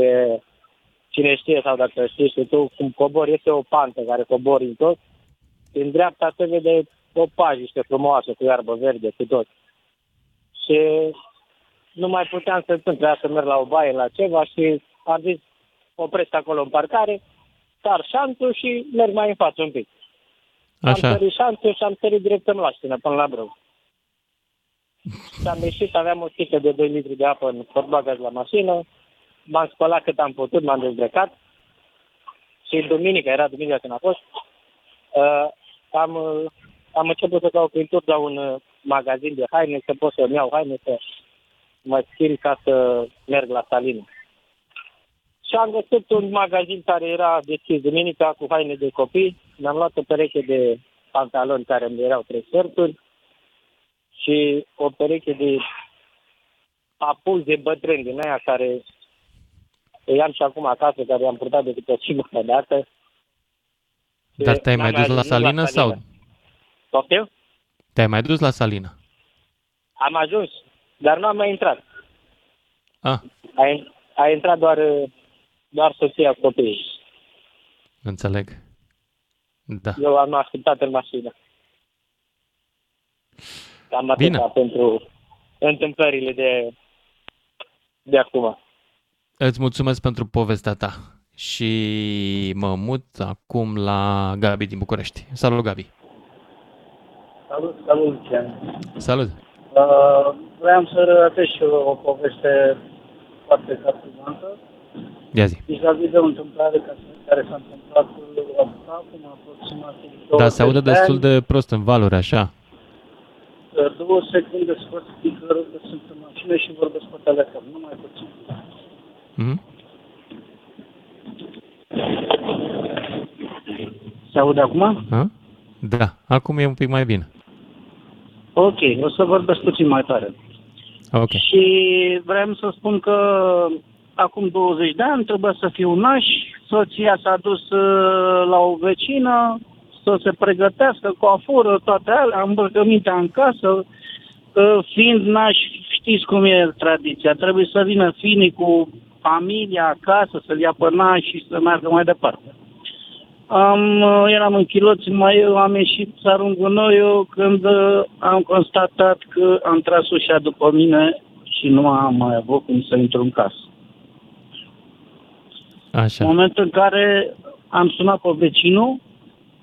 cine știe sau dacă știi și tu cum cobor, este o pantă care cobori în tot și în dreapta se vede o pajiște frumoasă cu iarbă verde cu tot. Și nu mai puteam să sunt, trebuia să merg la o baie, la ceva și am zis opresc acolo în parcare, sar șanțul și merg mai în față un pic. Am Așa. sărit șanțul și am sărit direct în mașină, până la brâu. Și am ieșit, aveam o sticlă de 2 litri de apă în portbagaj la mașină, m-am spălat cât am putut, m-am dezbrăcat și duminică, era duminica când a fost, uh, am, uh, am început să caut prin tot la un uh, magazin de haine, să pot să-mi iau haine, să mă schimb ca să merg la salină. Și am găsit un magazin care era deschis duminica cu haine de copii. Mi-am luat o pereche de pantaloni care îmi erau trei sferturi și o pereche de papuzi de bătrâni din aia care îi am și acum acasă, care i-am purtat de câte o singură dată. Dar te-ai N-am mai dus la ajuns Salină sau Poftim? te-ai mai dus la Salină? Am ajuns, dar nu am mai intrat. Ah, A, in- a intrat doar, doar soția cu copiii. înțeleg. Da. Eu am așteptat în mașină. Cam atâta Bine. pentru întâmplările de, de acum. Îți mulțumesc pentru povestea ta și mă mut acum la Gabi din București. Salut, Gabi! Salut, salut, Lucian. Salut! Uh, vreau să relatez și eu o poveste foarte captivantă. Ia zi. Vis-a-vis de o întâmplare ca- care s-a întâmplat uh, acum aproximativ două Da, se aude destul de prost în valuri, așa. Uh, Două secunde scot speaker sunt în mașină și vorbesc pe telefon, nu mai puțin. Mhm. Se aude acum? Ha? Da, acum e un pic mai bine. Ok, o să vorbesc puțin mai tare. Ok. Și vreau să spun că acum 20 de ani trebuie să fiu naș, soția s-a dus uh, la o vecină să se pregătească cu afură, toate alea, îmbrăcămintea în casă, uh, fiind naș, știți cum e tradiția, trebuie să vină finii cu familia acasă, să-l ia pe naș și să meargă mai departe. Am, uh, eram în chiloți, mai eu am ieșit să arunc gunoiul când uh, am constatat că am tras ușa după mine și nu am mai avut cum să intru în casă. Așa. În momentul în care am sunat pe vecinul,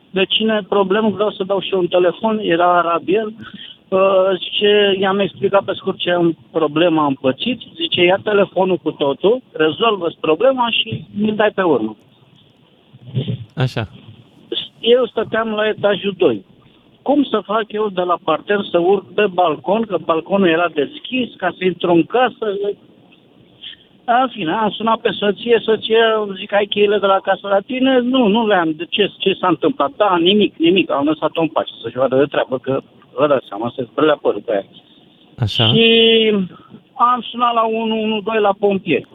vecine, problemă, vreau să dau și eu un telefon, era arabiel, uh, ce i-am explicat pe scurt ce am problema am pățit, zice, ia telefonul cu totul, rezolvă problema și mi-l dai pe urmă. Așa. Eu stăteam la etajul 2. Cum să fac eu de la parter să urc pe balcon, că balconul era deschis, ca să intru în casă? În fine, am sunat pe soție, soție, zic, ai cheile de la casă la tine? Nu, nu le-am. De ce, ce s-a întâmplat? Da, nimic, nimic. Am lăsat-o în pace să-și vadă de treabă, că vă dați seama, se spălea părul pe aia. Așa. Și am sunat la 112 la pompieri.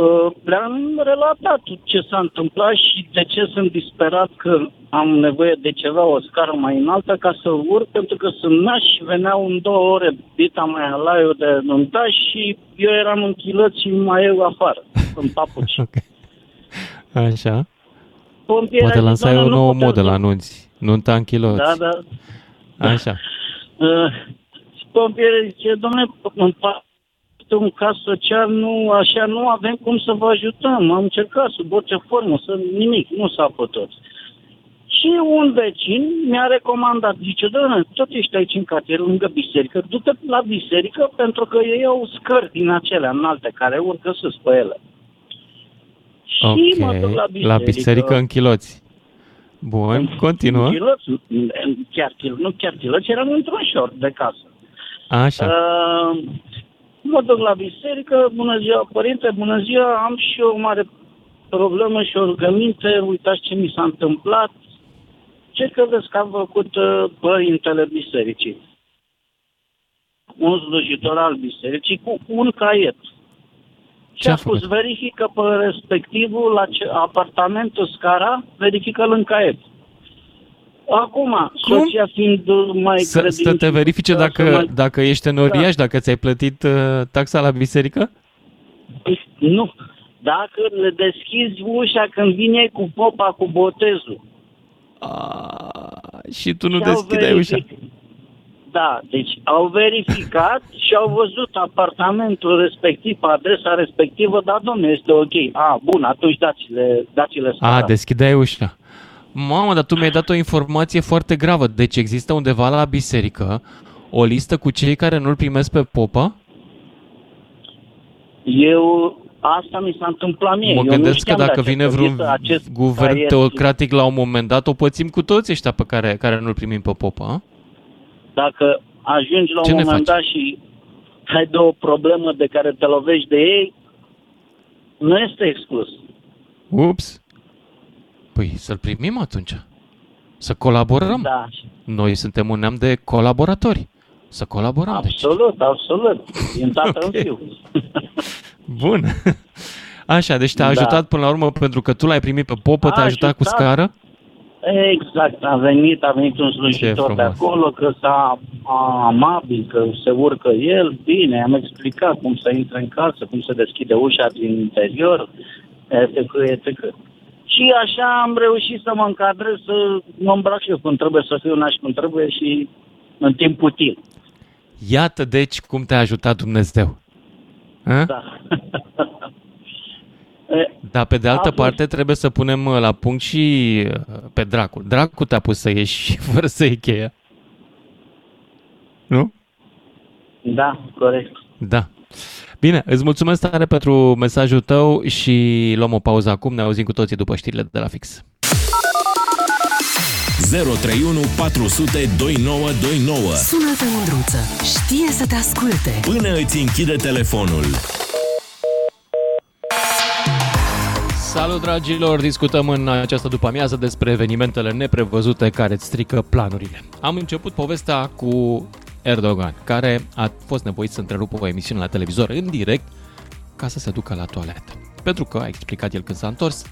Uh, Le-am relatat ce s-a întâmplat și de ce sunt disperat că am nevoie de ceva, o scară mai înaltă ca să urc, pentru că sunt naș și veneau în două ore bita mai alaiu de nuntaș și eu eram în chiloți și mai eu afară, în papuci. Așa. Pompierii Poate au zis, lansai o "Doamne, nu nouă putem modă să-" la anunți. Nunta în chiloți. Da, da. Așa. Uh, și pompierii zice, domnule, în pa- un caz social, nu, așa, nu avem cum să vă ajutăm. Am încercat sub orice formă, să nimic, nu s-a putut. Și un vecin mi-a recomandat, zice, doamne, tot ești aici în cartier, lângă biserică, du-te la biserică pentru că ei au scări din acelea înalte care urcă sus pe ele. Și mă duc Ok. la biserică. La biserică în chiloți. Bun, continuă. Chiloți, chiar, chil- nu chiar chiloți, eram într-un short de casă. Așa. Uh, mă duc la biserică, bună ziua, părinte, bună ziua, am și eu o mare problemă și o rugăminte, uitați ce mi s-a întâmplat. Ce credeți că am făcut uh, părintele bisericii? Un slujitor al bisericii cu un caiet. Și a spus, verifică pe respectivul la ce, apartamentul scara, verifică-l în caiet. Acum, soția fiind uh, mai Să, să te credincioasă, verifice dacă, mai- dacă ești în oriaș, dacă ți-ai plătit uh, taxa la biserică? Nu. Dacă le deschizi ușa când vine cu popa cu botezul. Și tu nu Și au deschideai ușa. verific- Da, deci au verificat și au văzut apartamentul respectiv, adresa respectivă, da, domnule, este ok. A, bun, atunci dați-le, dați-le A, deschideai ușa. Mamă, dar tu mi-ai dat o informație foarte gravă. Deci există undeva la biserică o listă cu cei care nu-l primesc pe popă? Eu, asta mi s-a întâmplat mie. Mă Eu nu gândesc că știam de dacă această vine vreun listă, acest guvern caiet. teocratic la un moment dat, o pățim cu toți ăștia pe care, care nu-l primim pe popă, a? Dacă ajungi la Ce un ne moment faci? dat și ai de o problemă de care te lovești de ei, nu este exclus. Ups! Păi să-l primim atunci. Să colaborăm. Da. Noi suntem un neam de colaboratori. Să colaborăm. deci. Absolut, absolut. Din tată în fiu. Bun. Așa, deci te-a Da. ajutat până la urmă pentru că tu l-ai primit pe popă, te-a A ajutat cu ajutat. scară? Exact, a venit, a venit un slujitor de frumos. acolo, că s-a a, amabil, că se urcă el, bine, am explicat cum să intre în casă, cum se deschide ușa din interior, etc., etc. Și așa am reușit să mă încadrez, să mă îmbrac și eu cum trebuie, să fiu naș cum trebuie și în timp util. Iată deci cum te-a ajutat Dumnezeu. A? Da. Dar pe de altă A fost- parte trebuie să punem uh, la punct și uh, pe dracul. Dracul te-a pus să ieși fără să iei cheia. Nu? Da, corect. Da. Bine, îți mulțumesc tare pentru mesajul tău și luăm o pauză acum. Ne auzim cu toții după știrile de la fix. 031 400 2929 Sună-te, Mândruță. Știe să te asculte. Până îți închide telefonul. Salut, dragilor! Discutăm în această după-amiază despre evenimentele neprevăzute care îți strică planurile. Am început povestea cu Erdogan, care a fost nevoit să întrerupă o emisiune la televizor în direct ca să se ducă la toaletă. Pentru că, a explicat el când s-a întors,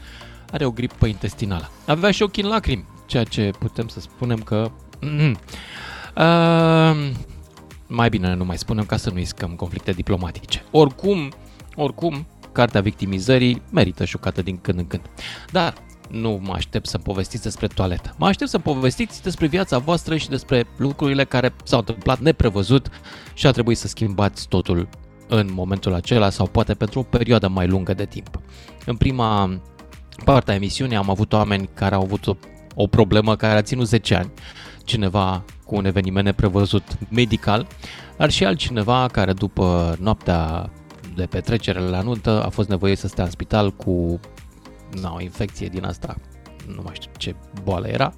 are o gripă intestinală. Avea și ochii în lacrimi, ceea ce putem să spunem că... Mm, uh, mai bine nu mai spunem ca să nu iscăm conflicte diplomatice. Oricum, oricum, cartea victimizării merită șucată din când în când. Dar nu mă aștept să povestiți despre toaletă. Mă aștept să povestiți despre viața voastră și despre lucrurile care s-au întâmplat neprevăzut și a trebuit să schimbați totul în momentul acela sau poate pentru o perioadă mai lungă de timp. În prima parte a emisiunii am avut oameni care au avut o, o problemă care a ținut 10 ani. Cineva cu un eveniment neprevăzut medical, dar și altcineva care după noaptea de petrecere la nuntă a fost nevoit să stea în spital cu na, o infecție din asta, nu mai știu ce boală era,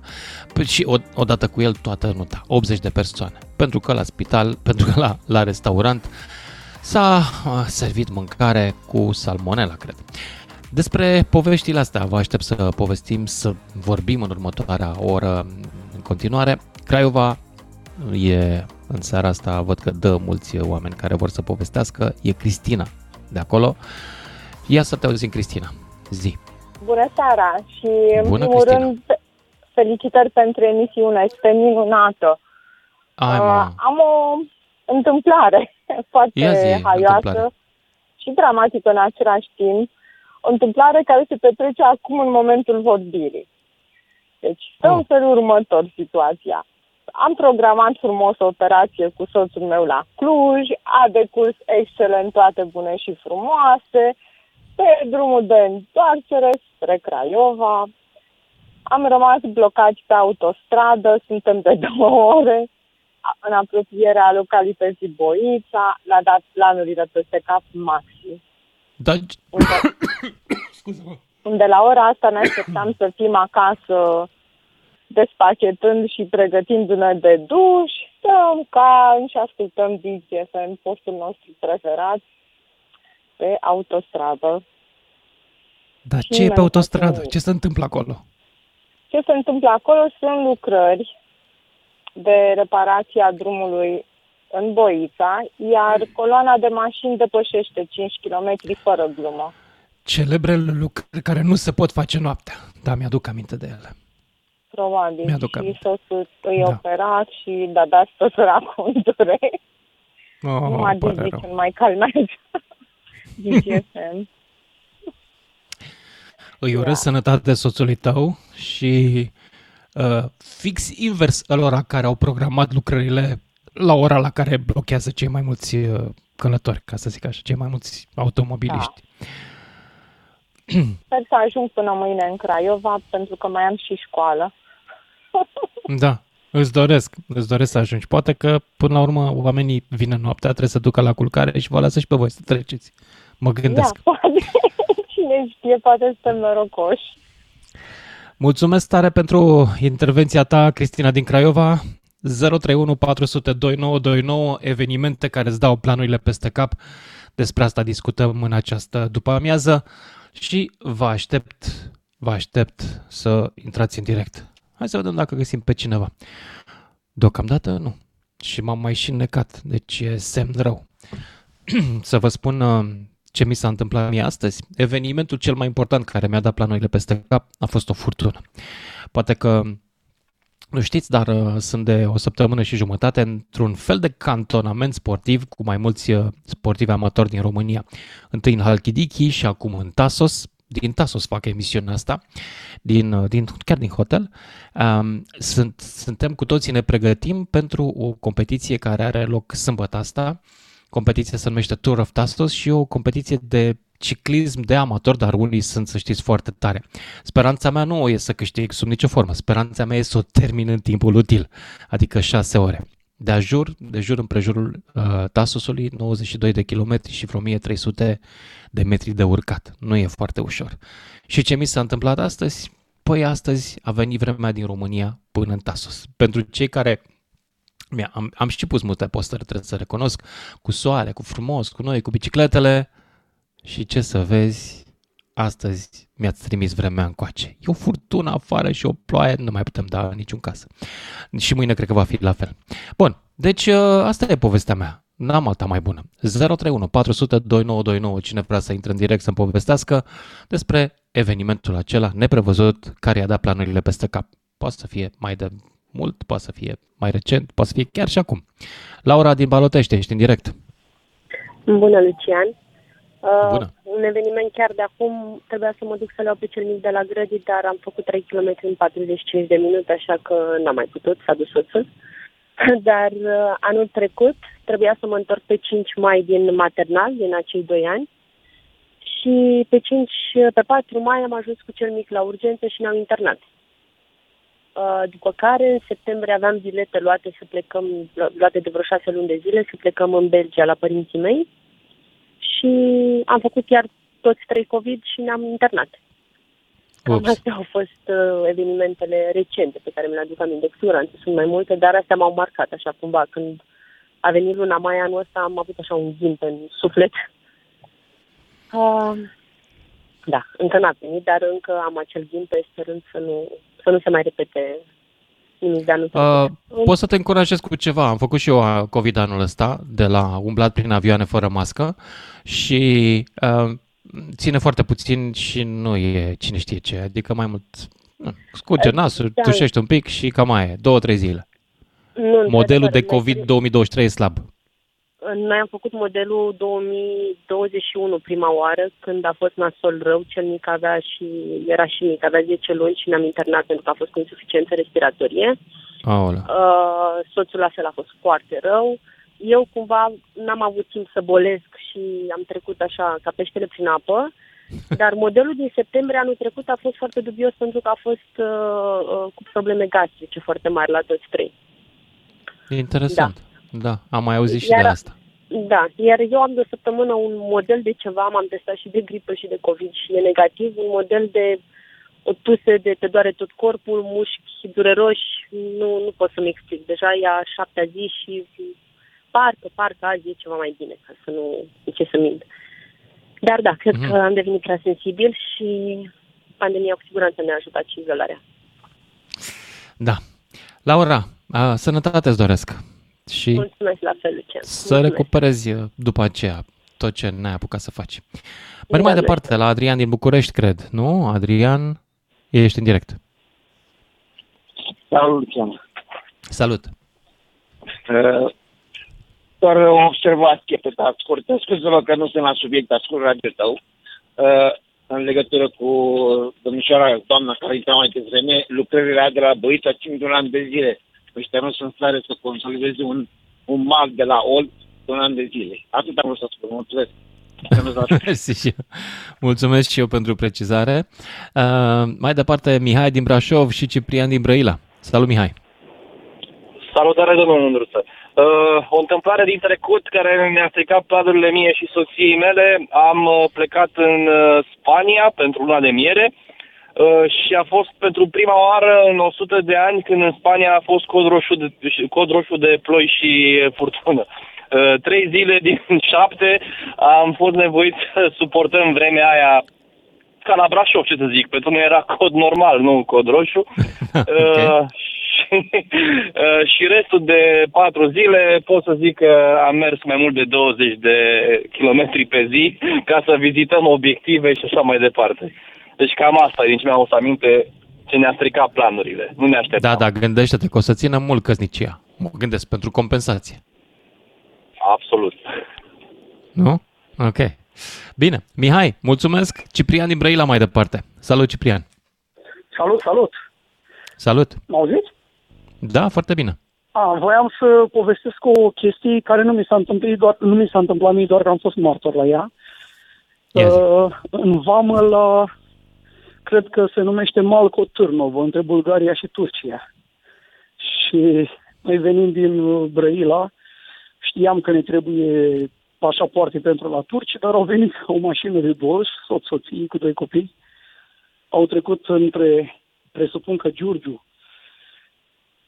Păi și od- odată cu el toată nunta, 80 de persoane. Pentru că la spital, pentru că la, la restaurant s-a a, servit mâncare cu salmonella, cred. Despre poveștile astea vă aștept să povestim, să vorbim în următoarea oră în continuare. Craiova e în seara asta, văd că dă mulți oameni care vor să povestească. E Cristina de acolo. Ia să te auzim, Cristina. Zi. Bună seara și în Bună, primul Cristina. rând felicitări pentru emisiune, este minunată. Ai, Uh, mă. am o întâmplare foarte Ia zi, haioasă întâmplare. și dramatică în același timp. O întâmplare care se petrece acum în momentul vorbirii. Deci, stă Oh. în felul următor situația. Am programat frumos o operație cu soțul meu la Cluj, a decurs excelent, toate bune și frumoase. Pe drumul de întoarcere spre Craiova, am rămas blocați pe autostradă, suntem de două ore în apropierea localității Boița, l-a dat planurile peste cap maxim. Da, Unde, unde la ora asta ne așteptam să fim acasă despachetând și pregătindu-ne de duș, stăm calm și ascultăm DGFM, postul nostru preferat, pe autostradă. Dar Și ce e pe mi-am autostradă? făcut- Ce se întâmplă acolo? Ce se întâmplă acolo sunt lucrări de reparație a drumului în Boița, iar coloana de mașini depășește 5 km fără glumă. Celebrele lucruri care nu se pot face noaptea. Da, mi-aduc aminte de ele. Probabil. Mi-aduc și aminte. soțul îi Da. operat și da, da, soțul acum dureri. Oh, Numai îmi pare Digi rău. cel mai calmează. DGFM. Îi urez sănătate soțului tău și uh, fix invers ălora care au programat lucrările la ora la care blochează cei mai mulți uh, călători, ca să zic așa, cei mai mulți automobiliști. Sper să ajung până mâine în Craiova, pentru că mai am și școală. Da, îți doresc, îți doresc să ajungi. Poate că până la urmă oamenii vin în noaptea, trebuie să ducă la culcare și vă lasă și pe voi să treceți. Mă gândesc. Ia, poate. Cine știe, poate suntem norocoși. Mulțumesc tare pentru intervenția ta, Cristina din Craiova. 031 400 2929, evenimente care îți dau planurile peste cap. Despre asta discutăm în această după amiază și vă aștept, vă aștept să intrați în direct. Hai să vedem dacă găsim pe cineva. Deocamdată nu. Și m-am mai și necat, deci e semn rău. să vă spun uh, ce mi s-a întâmplat mie astăzi. Evenimentul cel mai important care mi-a dat planurile peste cap a fost o furtună. Poate că nu știți, dar uh, sunt de o săptămână și jumătate într-un fel de cantonament sportiv cu mai mulți uh, sportivi amatori din România. Întâi în Halkidiki și acum în Tasos. Din Tasos fac emisiunea asta, din, uh, din, chiar din hotel. Um, sunt, suntem cu toții, ne pregătim pentru o competiție care are loc sâmbătă asta. Competiția se numește Tour of Tasos și e o competiție de ciclism de amator, dar unii sunt, să știți, foarte tare. Speranța mea nu e să câștig sub nicio formă. Speranța mea e să o termin în timpul util, adică 6 ore. De jur, de jur împrejurul uh, Tasosului, 92 de kilometri și vreo 1300 de metri de urcat. Nu e foarte ușor. Și ce mi s-a întâmplat astăzi? Păi astăzi a venit vremea din România până în Tasos. Pentru cei care am, am și pus multe postări, trebuie să recunosc, cu soare, cu frumos, cu noi, cu bicicletele și ce să vezi, astăzi mi-ați trimis vremea încoace. E o furtună afară și o ploaie, nu mai putem da în niciun casă. Și mâine cred că va fi la fel. Bun, deci ă, asta e povestea mea. N-am alta mai bună. 031 400 2929. Cine vrea să intre în direct să-mi povestească despre evenimentul acela neprevăzut care i-a dat planurile peste cap. Poate să fie mai de mult, poate să fie mai recent, poate să fie chiar și acum. Laura din Balotește, ești în direct. Bună, Lucian. Uh, Bună. Un eveniment chiar de acum, trebuia să mă duc să-l iau pe cel mic de la grădi, dar am făcut 3 km în 45 de minute, așa că n-am mai putut, s-a dus soțul. Dar uh, anul trecut trebuia să mă întorc pe 5 mai din maternal, din acei 2 ani. Și pe 5, pe 4 mai am ajuns cu cel mic la urgență și ne-am internat. Uh, după care, în septembrie aveam bilete luate să plecăm, luate de vreo șase luni de zile, să plecăm în Belgia la părinții mei și am făcut chiar toți trei COVID și ne-am internat. Cam Ups. astea au fost uh, evenimentele recente pe care mi le aduc aminte. Cu siguranță sunt mai multe, dar astea m-au marcat așa cumva. Când a venit luna mai anul ăsta am avut așa un ghimp în suflet. Uh, da, încă n-a venit, dar încă am acel ghimp sperând să nu, să nu se mai repete nimic de anul Uh, trecut. pot să te încurajez cu ceva. Am făcut și eu uh, COVID anul ăsta, de la umblat prin avioane fără mască și uh, ține foarte puțin și nu e cine știe ce. Adică mai mult nu, scurge nasul, Da. tușești un pic și cam aia e. Două, trei zile. Nu, Modelul de într-adevăr, COVID 2023 e slab. Noi am făcut modelul 2021 prima oară, când a fost nasol rău, cel mic avea și, era și mic, avea 10 luni și ne-am internat pentru că a fost cu insuficiență respiratorie. Aolea. Uh, soțul la fel a fost foarte rău. Eu cumva n-am avut timp să bolesc și am trecut așa ca peștele prin apă, dar modelul din septembrie anul trecut a fost foarte dubios pentru că a fost uh, uh, cu probleme gastrice foarte mari la toți trei. E interesant. Da. Da, am mai auzit și Iar- de asta. Da, iar eu am de o săptămână un model de ceva, m-am testat și de gripă și de COVID și e negativ, un model de o tuse de te doare tot corpul, mușchi dureroși, nu, nu pot să-mi explic. Deja e a șaptea zi și parcă, parcă azi e ceva mai bine, ca să nu ce să mint. Dar da, cred Mhm. că am devenit prea sensibil și pandemia cu siguranță ne-a ajutat și izolarea. Da. Laura, a, sănătate îți doresc. Și Mulțumesc la fel, Lucian. să Mulțumesc. recuperezi uh, după aceea tot ce n-ai apucat să faci. Merg mai Doamne. departe la Adrian din București, cred, nu? Adrian, ești în direct. Salut, Lucian. Salut. Uh, Doar o observație pe ta scurtă. Scuze-mă că nu sunt la subiect, ascult radio tău. Uh, În legătură cu domnișoara, doamna care intra mai devreme, lucrările alea de la Băița timp de un an de zile. Ăștia nu sunt în stare să consolideze un, un mag de la Olt de un an de zile. Atât am vrut să spun. Mulțumesc. Că nu s-a Mersi și eu. Mulțumesc și eu pentru precizare. Uh, mai departe, Mihai din Brașov și Ciprian din Brăila. Salut, Mihai. Salutare, domnul Mândruță. Uh, o întâmplare din trecut care mi-a stricat planurile mie și soției mele. Am uh, plecat în uh, Spania pentru luna de miere uh, și a fost pentru prima oară în 100 de ani când în Spania a fost cod roșu de, cod roșu de ploi și furtună. Uh, trei zile din șapte am fost nevoiți să suportăm vremea aia ca la Brașov, ce să zic, pentru noi era cod normal, nu cod roșu. uh, și, uh, și restul de patru zile pot să zic că am mers mai mult de 20 de kilometri pe zi ca să vizităm obiective și așa mai departe. Deci cam asta, din ce mi-am adus aminte, ce ne-a stricat planurile. Nu ne așteptam. Da, da, gândește-te că o să țină mult căsnicia. Mă gândesc pentru compensație. Absolut. Nu? Ok. Bine. Mihai, mulțumesc. Ciprian din Brăila mai departe. Salut, Ciprian. Salut, salut! Salut. Mă auziți? Da, foarte bine. A, voiam să povestesc o chestie care nu mi s-a întâmplat doar, nu mi s-a întâmplat mie doar că am fost martor la ea. Ia zi. uh, în vamă la, cred că se numește Malco Târnovă, între Bulgaria și Turcia. Și noi venim din uh, Brăila, știam că ne trebuie pașapoarte pentru la turci, dar au venit o mașină de două, soț, soții cu doi copii, au trecut între, presupun că Giurgiu,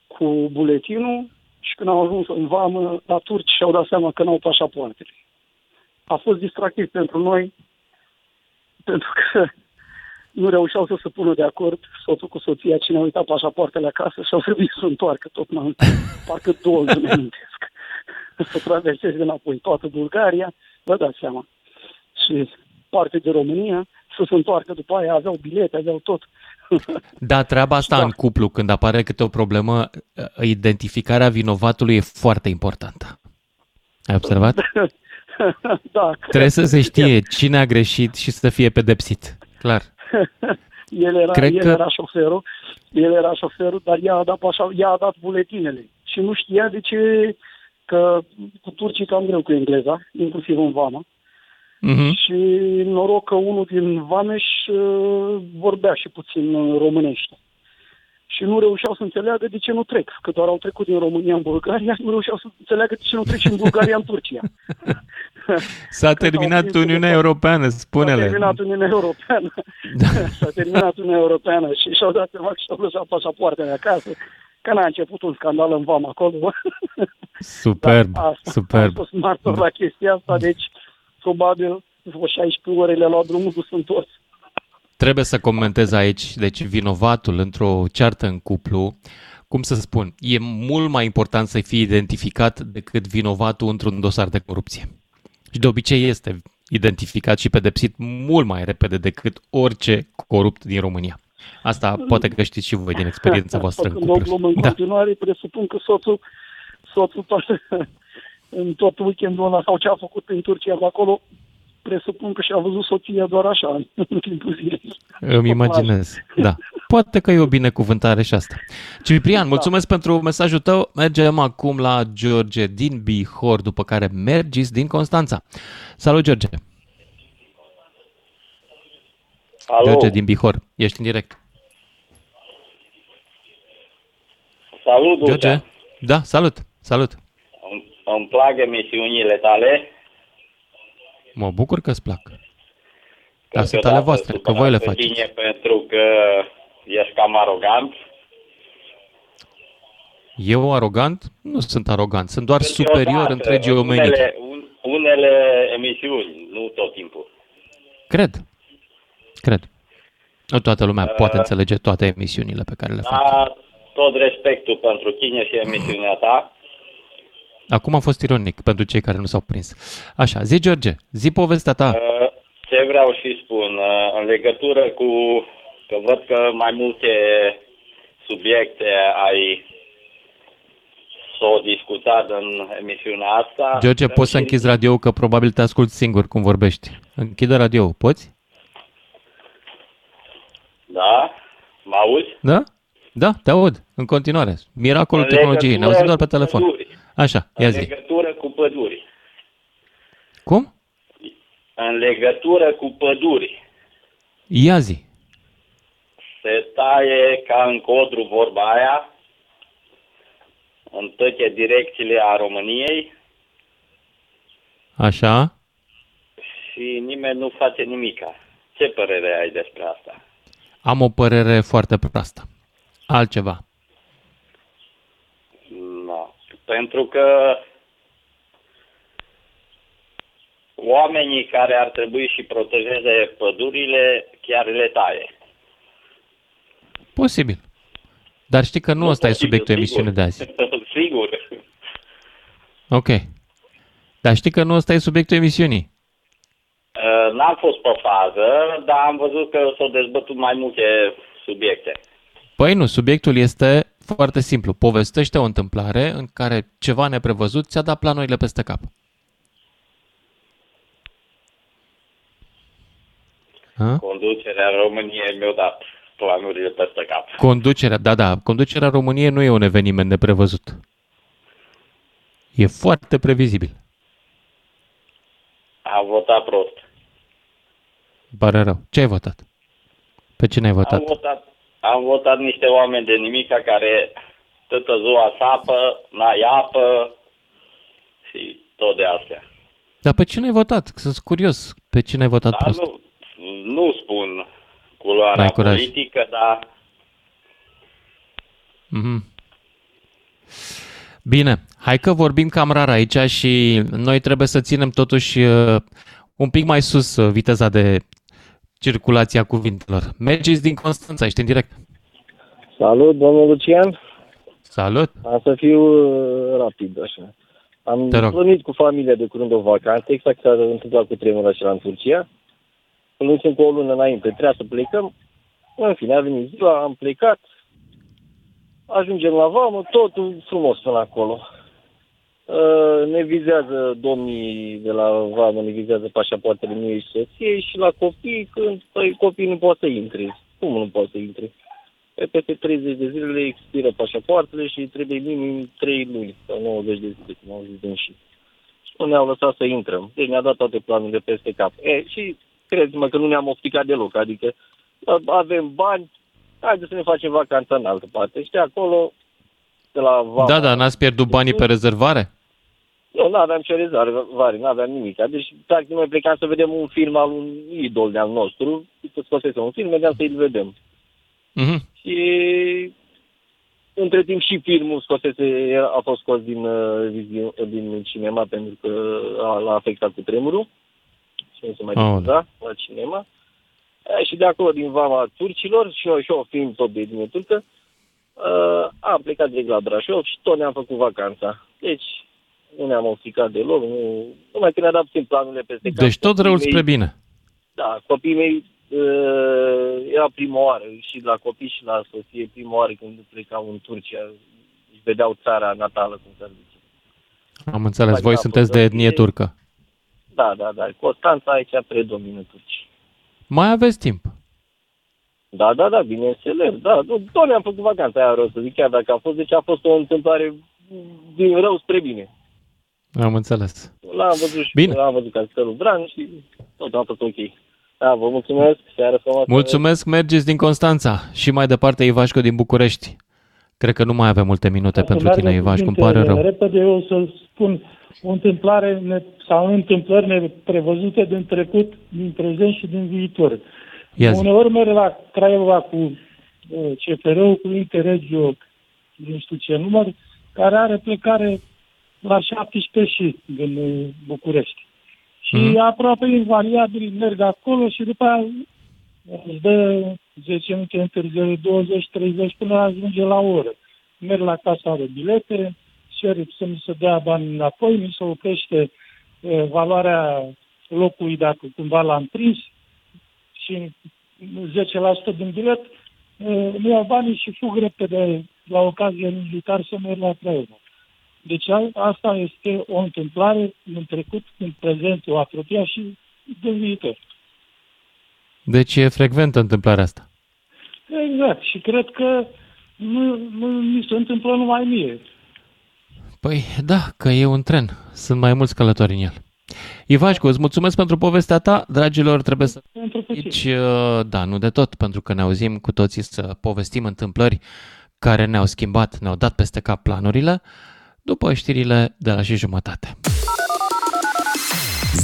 cu buletinul și când au ajuns în vamă la turci și-au dat seama că n-au pașapoartele. A fost distractiv pentru noi, pentru că nu reușeau să se pună de acord soțul cu soția cine a uitat pașapoartele acasă și au trebuit să întoarcă tot mai parcă două zile amintesc. să traverseze înapoi toată Bulgaria, vă dați seama. Și parte de România, să se întoarcă după aia, aveau bilete, aveau tot. Da, treaba asta în cuplu, când apare câte o problemă, identificarea vinovatului e foarte importantă. Ai observat? da, Trebuie să se știe cine a greșit și să fie pedepsit. Clar. el era, Cred el că- era șoferul, el era șoferul, dar ea a dat, pașa, ea a dat buletinele. Și nu știa de ce, că cu turcii cam greu cu engleza, inclusiv în vamă. Mhm. Și noroc că unul din Vameș uh, vorbea și puțin uh, românește. Și nu reușeau să înțeleagă de ce nu trec. Că doar au trecut din România în Bulgaria, nu reușeau să înțeleagă de ce nu trec și în Bulgaria în Turcia. S-a terminat Uniunea Europeană, S-a spune-le. terminat Uniunea Europeană. Da. S-a terminat Uniunea Europeană și și-au dat seama că și-au lăsat pașapoartele acasă. Că n-a început un scandal în vam acolo. Superb, Da, asta, superb. Am fost martor la chestia asta, deci probabil după 16 ore le-a luat drumul dus întors. Trebuie să comentez aici, deci vinovatul într-o ceartă în cuplu, cum să spun, e mult mai important să fie identificat decât vinovatul într-un dosar de corupție. Și de obicei este identificat și pedepsit mult mai repede decât orice corupt din România. Asta poate că știți și voi din experiența voastră în Făcând o glumă în cuplu. Da. continuare, presupun că soțul, soțul toată, în tot weekendul ăla sau ce a făcut în Turcia pe acolo, presupun că și-a văzut soția doar așa, în timpul zilei. Îmi imaginez, da. Poate că e o binecuvântare și asta. Ciprian, mulțumesc pentru mesajul tău. Mergem acum la George din Bihor, după care Mergis din Constanța. Salut, George! Alo, George din Bihor, ești în direct. salut, George. George? Da, salut, salut. Îmi, îmi plac emisiunile tale. Mă bucur că îți plac. Dar sunt Câteodată ale voastre, că supărat voi le pe faceți. Tine pentru că ești cam arogant. Eu arogant? Nu sunt arogant, sunt doar Câteodată, superior întregii omeniri. Unele, un, unele emisiuni, nu tot timpul. Cred. Cred. Nu toată lumea Uh, poate înțelege toate emisiunile pe care le fac. Da, tot respectul pentru tine și emisiunea ta. Acum a fost ironic pentru cei care nu s-au prins. Așa, zi George, zi povestea ta. Uh, Ce vreau și spun, uh, în legătură cu, că văd că mai multe subiecte ai s-au discutat în emisiunea asta. George, poți să închizi radio că probabil te ascult singur cum vorbești. Închide radio, poți? Da? Mă auzi? Da? Da, te aud, în continuare. Miracolul În tehnologiei, ne legătură auzim doar pe cu telefon. păduri. Așa, ia În zi. legătură cu păduri. Cum? În legătură cu păduri. Ia zi. Se taie ca în codru vorba aia în toate direcțiile a României Așa? și nimeni nu face nimica. Ce părere ai despre asta? Am o părere foarte proastă. Altceva. No. Pentru că oamenii care ar trebui și protejeze pădurile chiar le taie. Posibil. Dar știi că nu ăsta e subiectul emisiunii de azi. Sigur. Ok. Dar știi că nu ăsta e subiectul emisiunii. Uh, N-am fost pe fază, dar am văzut că s-au dezbătut mai multe subiecte. Păi nu, subiectul este foarte simplu. Povestește o întâmplare în care ceva neprevăzut ți-a dat planurile peste cap. Ha? Conducerea României mi-a dat planurile peste cap. Conducerea, da, da, conducerea României nu e un eveniment neprevăzut. E foarte previzibil. Am votat prost. Îmi pare rău. Ce ai votat? Pe cine ai votat? Am votat, am votat niște oameni de nimica care toată ziua sapă, n-ai apă și tot de astea. Dar pe cine ai votat? Sunt curios. Pe cine ai votat Dar prost? nu, nu spun culoarea N-ai curaj. politică, dar Mhm. Bine, hai că vorbim cam rar aici și noi trebuie să ținem totuși uh, un pic mai sus uh, viteza de circulație a cuvintelor. Mergeți din Constanța, ești în direct. Salut, domnul Lucian. Salut. Am să fiu uh, rapid, așa. Am Te rog. plănit cu familia de curând o vacanță, exact s-a întâmplat cu tremurul acela în Turcia. Plănuțim cu o lună înainte, trebuia să plecăm. În fine, a venit ziua, am plecat. Ajungem la vamă, totul frumos până acolo. Uh, Ne vizează domnii de la vamă, ne vizează pașapoartele mie și soției și la copii, când păi, copiii nu pot să intre. Cum nu pot să intre? Pe peste 30 de zile le expiră pașapoartele și trebuie minim 3 luni sau 90 de zile, cum au zis din și. Și nu ne-au lăsat să intrăm. Deci ne-a dat toate planurile peste cap. E, și crezi-mă că nu ne-am opticat deloc. Adică a- avem bani, haideți să ne facem vacanța în altă parte. Și de acolo, de la vama, Da, da, n-ați pierdut banii pe rezervare? nu, nu aveam ce rezervare, nu aveam nimic. Deci, practic, noi plecam să vedem un film al un idol de-al nostru, să scosese un film, mergeam să-l vedem. Mhm. Și între timp și filmul scosese, a fost scos din, uh, vizi- din cinema pentru că a, l-a afectat cu tremurul și nu se mai Aoleu. difuza la cinema. E, și de acolo, din vama turcilor, și eu, și eu film tot de etnie turcă, uh, am plecat direct la Brașov și tot ne-am făcut vacanța. Deci, nu ne-am oficat deloc, nu, numai că ne-a dat puțin planurile peste cap. Deci tot răul Copiii spre mei- bine. da, copiii mei uh, era prima oară și la copii și la soție prima oară când plecau în Turcia. Își vedeau țara natală, cum se zice. Am înțeles, Mai voi da, sunteți de etnie fotografie. turcă. Da, da, da. Constanța aici predomină turci. Mai aveți timp. Da, da, da, bineînțeles. Da, nu, tot ne-am făcut vacanța aia, rău să zic, chiar dacă a fost, deci a fost o întâmplare din rău spre bine. Am înțeles. L-am văzut și Bine. l-am văzut castelul Bran și tot a fost ok. Da, vă mulțumesc, seara frumoasă. Mulțumesc, mergeți din Constanța și mai departe Ivașco din București. Cred că nu mai avem multe minute pentru tine, Ivașco, îmi pare rău. Repede eu să spun o întâmplare ne, sau întâmplări neprevăzute din trecut, din prezent și din viitor. Ia zi. Uneori merg la Craiova cu uh, CFR-ul, cu Interregio, nu știu ce număr, care are plecare la 17 și din uh, București. Și Mhm. aproape invariabil merg acolo și după aia îți dă 10 minute întârziere, 20-30 până ajunge la o oră. Merg la casa de bilete, cer să mi se dea bani înapoi, mi se oprește uh, valoarea locului dacă cumva l-am prins și 10% din bilet, uh, mi iau banii și fug repede la ocazie militar să merg la Craiova. Deci a- asta este o întâmplare în trecut, în prezentul apropiat și din viitor. Deci e frecventă întâmplarea asta. Exact. Și cred că nu, nu mi se întâmplă numai mie. Păi da, că e un tren. Sunt mai mulți călători în el. Ivașcu, îți mulțumesc pentru povestea ta. Dragilor, trebuie să... Pentru Aici, da, nu de tot, pentru că ne auzim cu toții să povestim întâmplări care ne-au schimbat, ne-au dat peste cap planurile, după știrile de la și jumătate.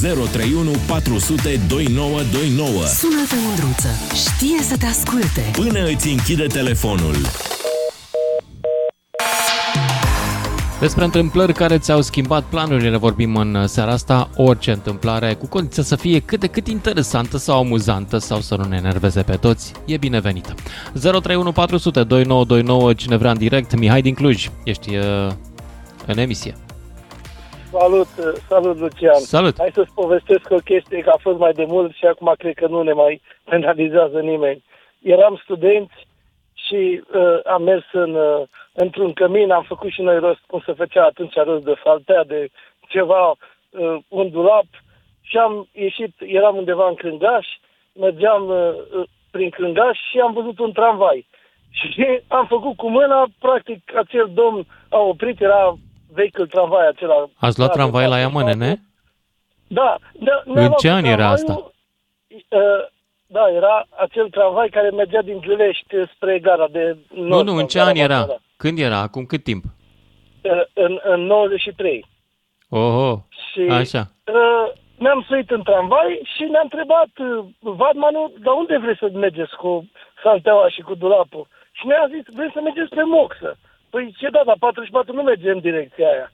031 400 2929 Sună-te, Mândruță. Știe să te asculte. Până îți închide telefonul. Despre întâmplări care ți-au schimbat planurile vorbim în seara asta, orice întâmplare, cu condiția să fie cât de cât interesantă sau amuzantă sau să nu ne enerveze pe toți, e binevenită. 031 400 2929, cine vrea în direct, Mihai din Cluj, ești uh, în emisie. Salut, salut Lucian. Salut. Hai să-ți povestesc o chestie, că a fost mai de mult și acum cred că nu ne mai penalizează nimeni. Eram studenți și uh, am mers în, uh, într-un cămin, am făcut și noi rost, cum se făcea atunci rost de saltea, de ceva, uh, un dulap și am ieșit, eram undeva în Crângaș, mergeam uh, uh, prin Crângaș și am văzut un tramvai. Și am făcut cu mâna, practic, acel domn a oprit, era vechiul tramvai acela. Ați luat Da, tramvai de la patru Iamănene? Da, da. În ce an era asta? Uh, Da, era acel tramvai care mergea din Giulești spre gara de Nu, nord. nu, sau în ce gara an era? Bacăra. Când era? Acum cât timp? În, în, în 93. Oho, Și așa. uh, ne-am suit în tramvai și ne-a întrebat uh, Vadmanul, dar unde vreți să mergeți cu salteaua și cu dulapul? Și ne-a zis, vrem să mergem spre Moxă. Păi ce da, dar 44 nu merge în direcția aia.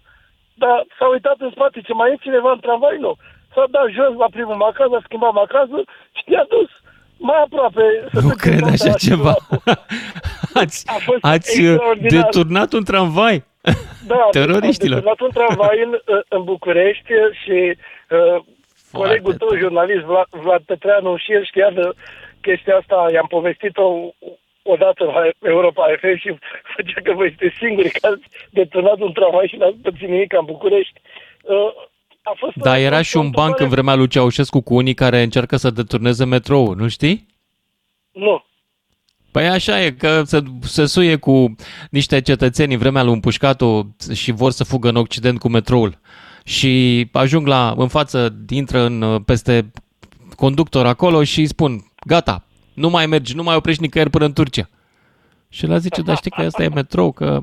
Dar s-a uitat în spate, ce mai e cineva în tramvai? Nu. S-a dat jos la primul macaz, a schimbat macazul și ne-a dus mai aproape. Să Nu ducem cred așa salteaua și ceva. dulapul. ați ați uh, extraordinar. deturnat un tramvai? Da, Teroriștilor. am deturnat un tramvai în, în București și uh, colegul tău, jurnalist Vlad, Vlad Petreanu, și el știa de chestia asta, i-am povestit-o odată la Europa FM și făcea că voi sunteți singuri că ați deturnat un tramvai și n-ați pățit nimic în București. Uh, a fost Da, era și un banc în vremea lui Ceaușescu cu unii care încearcă să deturneze metroul, nu știi? Nu. Păi așa e, că se, se suie cu niște cetățeni în vremea lui Împușcatu și vor să fugă în Occident cu metroul. Și ajung la, în față, intră în, peste conductor acolo și îi spun, gata, nu mai mergi, nu mai oprești nicăieri până în Turcia. Și el zice, dar știi că asta e metrou, că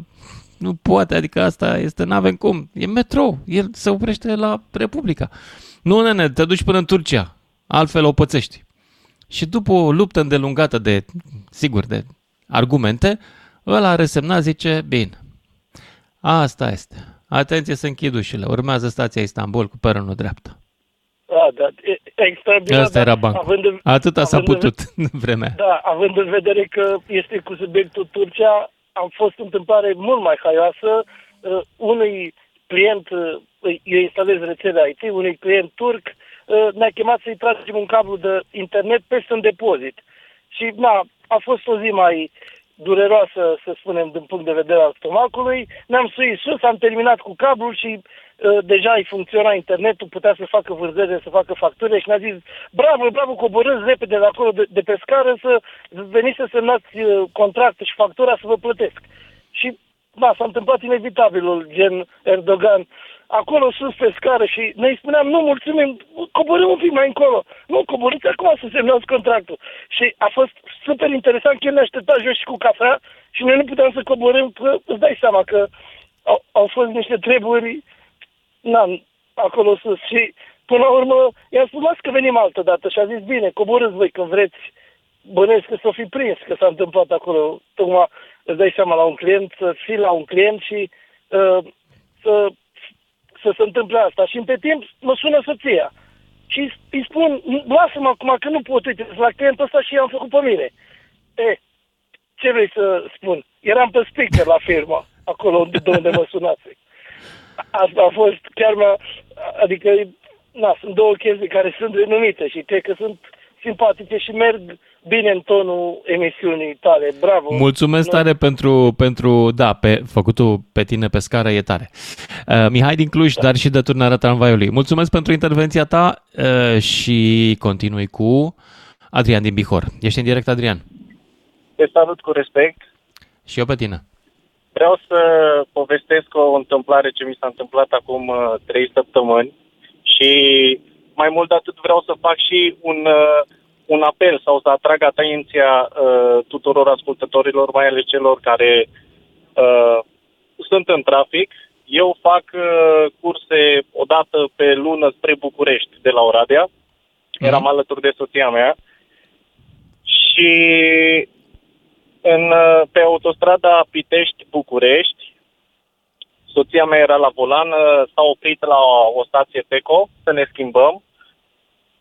nu poate, adică asta este, n-avem cum, e metrou, el se oprește la Republica. Nu, nene, te duci până în Turcia, altfel o pățești. Și după o luptă îndelungată de, sigur, de argumente, ăla a resemnat, zice, bine, asta este. Atenție să închid ușile. Urmează stația Istanbul cu peronul dreaptă. Da, da, e, extraordinar. Asta era dar bancul. având în- Atâta s-a având în- putut în vremea aia. Da, având în vedere că este cu subiectul Turcia, am fost o întâmplare mult mai haioasă. Uh, unui client, uh, eu instalez rețele IT, unui client turc, uh, ne-a chemat să-i tragem un cablu de internet peste un depozit. Și, na, a fost o zi mai dureroasă, să spunem, din punct de vedere al stomacului. Ne-am suit sus, am terminat cu cablul și uh, deja îi funcționa internetul, putea să facă vânzări, să facă facturi și ne-a zis, bravo, bravo, coborâți repede de acolo, de, de pe scară, să veniți să semnați uh, contractul și factura să vă plătesc. Și, da, s-a întâmplat inevitabilul, gen Erdogan, acolo sus pe scară și noi spuneam, nu, mulțumim, coborâm un pic mai încolo. Nu, coborâți acum să semnați contractul. Și a fost super interesant că el ne aștepta jos și cu cafea și noi nu puteam să coborâm, că îți dai seama că au, au fost niște treburi na, acolo sus și până la urmă i-am spus, las că venim altă dată și a zis, bine, coborâți voi când vreți, bănesc că s-o fi prins că s-a întâmplat acolo, tocmai îți dai seama la un client, să fii la un client și uh, să, să se întâmple asta. Și între timp mă sună soția și îi spun, lasă-mă acum că nu pot, uite, sunt la clientul ăsta și i-am făcut pe mine. E, ce vrei să spun? Eram pe speaker la firmă, acolo unde, de unde mă sunați. Asta a fost chiar mă, adică, na, sunt două chestii care sunt renumite și cred că sunt simpatice și merg bine în tonul emisiunii tale. Bravo! Mulțumesc Nu- tare pentru, pentru, da, pe, făcutul pe tine pe scară e tare. Uh, Mihai din Cluj, dar și de turnarea tramvaiului. Mulțumesc pentru intervenția ta uh, și continui cu Adrian din Bihor. Ești în direct, Adrian. Te salut cu respect. Și eu pe tine. Vreau să povestesc o întâmplare ce mi s-a întâmplat acum uh, trei săptămâni și mai mult de atât vreau să fac și un, uh, un apel sau să atrag atenția uh, tuturor ascultătorilor, mai ales celor care uh, sunt în trafic. Eu fac uh, curse o dată pe lună spre București de la Oradea. Eram alături de soția mea și în, uh, pe autostrada Pitești-București, soția mea era la volan, uh, s-a oprit la o stație Teco să ne schimbăm,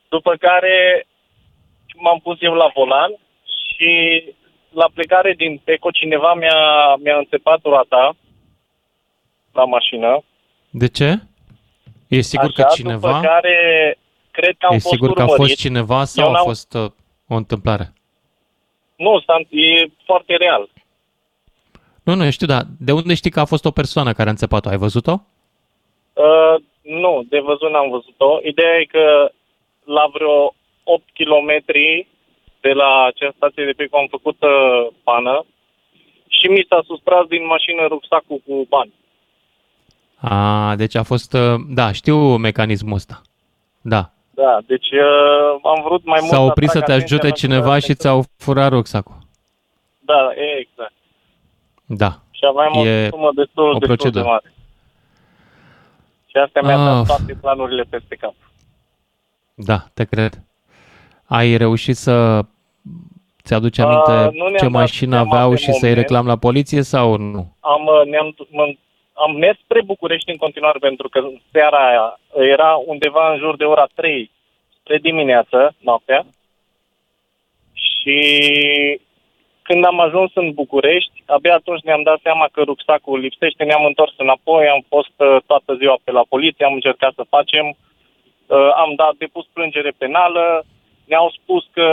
după care m-am pus eu la volan și la plecare din Teco cineva mi-a, mi-a înțepat roata la mașină. De ce? E sigur așa, că cineva... După care cred că am E fost sigur că a urmărit. fost cineva sau Eu a n-am- fost uh, o întâmplare? Nu, s-a- e foarte real. Nu, nu, eu știu, dar de unde știi că a fost o persoană care a înțepat-o? Ai văzut-o? Uh, nu, de văzut n-am văzut-o. Ideea e că la vreo 8 km de la acea stație de pe care am făcut uh, pană și mi s-a sustras din mașină rucsacul cu bani. A, deci a fost... uh, Da, știu mecanismul ăsta. Da. Da, deci uh, am vrut mai mult S-a oprit să atrag te atenția ajute pentru cineva că- și ți-au furat rucsacul. Da, e exact. Da. Și aveam E o sumă destul, o destul de procedură. mare. Și asta mi-a Ah. dat toate planurile peste cap. Da, te cred. Ai reușit să ți-aduci Uh, aminte nu ne-am ce dat mașină seama aveau pe și să-i moment. reclam la poliție sau nu? Am, uh, ne-am, m- am mers spre București în continuare pentru că seara aia era undeva în jur de ora 3 spre dimineață, noaptea. Și când am ajuns în București, abia atunci ne-am dat seama că rucsacul lipsește, ne-am întors înapoi, am fost uh, toată ziua pe la poliție, am încercat să facem, uh, am dat depus plângere penală, ne-au spus că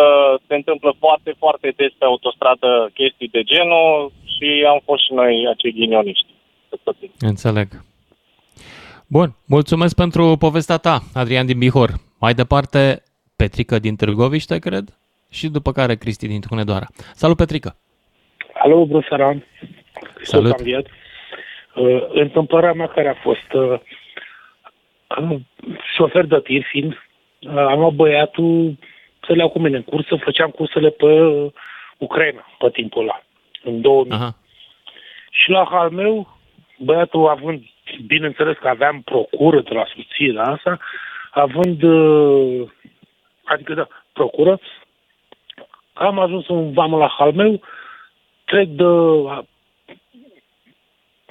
uh, se întâmplă foarte, foarte des pe autostradă chestii de genul și am fost și noi acei ghinioniști. Înțeleg. Bun, mulțumesc pentru povestea ta, Adrian din Bihor. Mai departe, Petrica din Târgoviște, cred, și după care Cristi din Hunedoara. Salut, Petrica! Alo, bună seara. Salut. Am viat. Uh, întâmplarea mea care a fost uh, uh, șofer de tir fiind, uh, am luat băiatul să le iau cu mine în cursă, făceam cursele pe uh, Ucraina pe timpul ăla, în 2000. Aha. Și la hal meu, băiatul având, bineînțeles că aveam procură de la soțirea asta, având, uh, adică da, procură, am ajuns în vamă la hal meu, trec de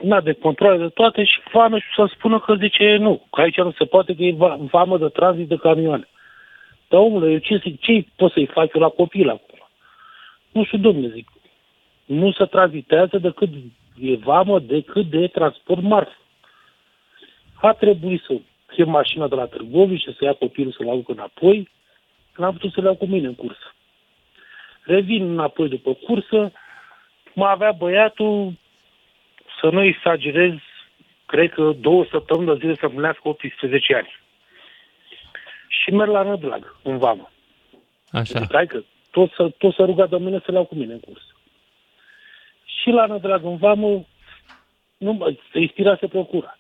na, de controle de toate și vamă și să spună că zice nu, că aici nu se poate, că e va- vamă de tranzit de camioane. Dar omule, eu ce, zic, ce pot să-i fac eu la copil acum? Nu știu, domnule, zic, nu se tranzitează decât e vamă decât de transport marfă. A trebuit să chem mașina de la Târgoviște, să ia copilul să-l aduc înapoi, n-am putut să-l iau cu mine în cursă. Revin înapoi după cursă, mă avea băiatul să nu exagerez, cred că două săptămâni de zile să împlinească 18 ani. Și merg la Nădlag, în vamă. Așa. Zic, hai că tot să, tot să ruga de mine să le iau cu mine în curs. Și la Nădrag în vamă, nu, mă, se inspirase procura.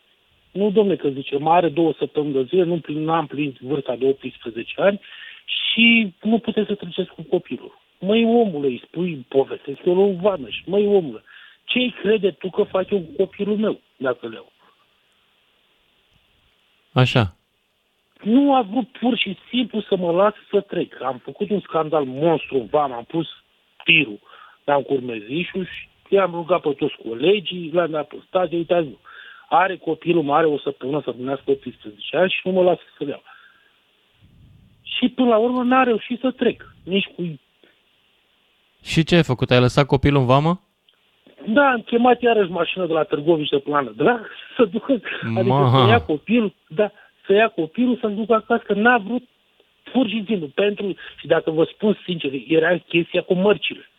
Nu, domne, că zice, mai are două săptămâni de zile, nu plin, n-am plinit vârsta de 18 ani și nu puteți să treceți cu copilul. Măi, omule, îi spui, povestesc eu lui Vameș, măi, omule, ce crede tu că fac eu cu copilul meu, dacă le iau? Așa. Nu a vrut pur și simplu să mă las să trec. Am făcut un scandal monstru în vam, am pus tirul, l-am curmezișul și i-am rugat pe toți colegii, l-am dat pe stație, uitați nu. Are copilul, mai are o săptămână să împlinească 18 ani și nu mă lasă să le iau. Și până la urmă n-a reușit să trec. Nici cu... Și ce ai făcut? Ai lăsat copilul în vamă? Da, am chemat iarăși mașina de la Târgoviște până la Nădrag să ducă, adică Ma. să ia copilul, da, să ia copilul să-l ducă acasă, că n-a vrut pur și simplu, pentru, și dacă vă spun sincer, era chestia cu mărcile.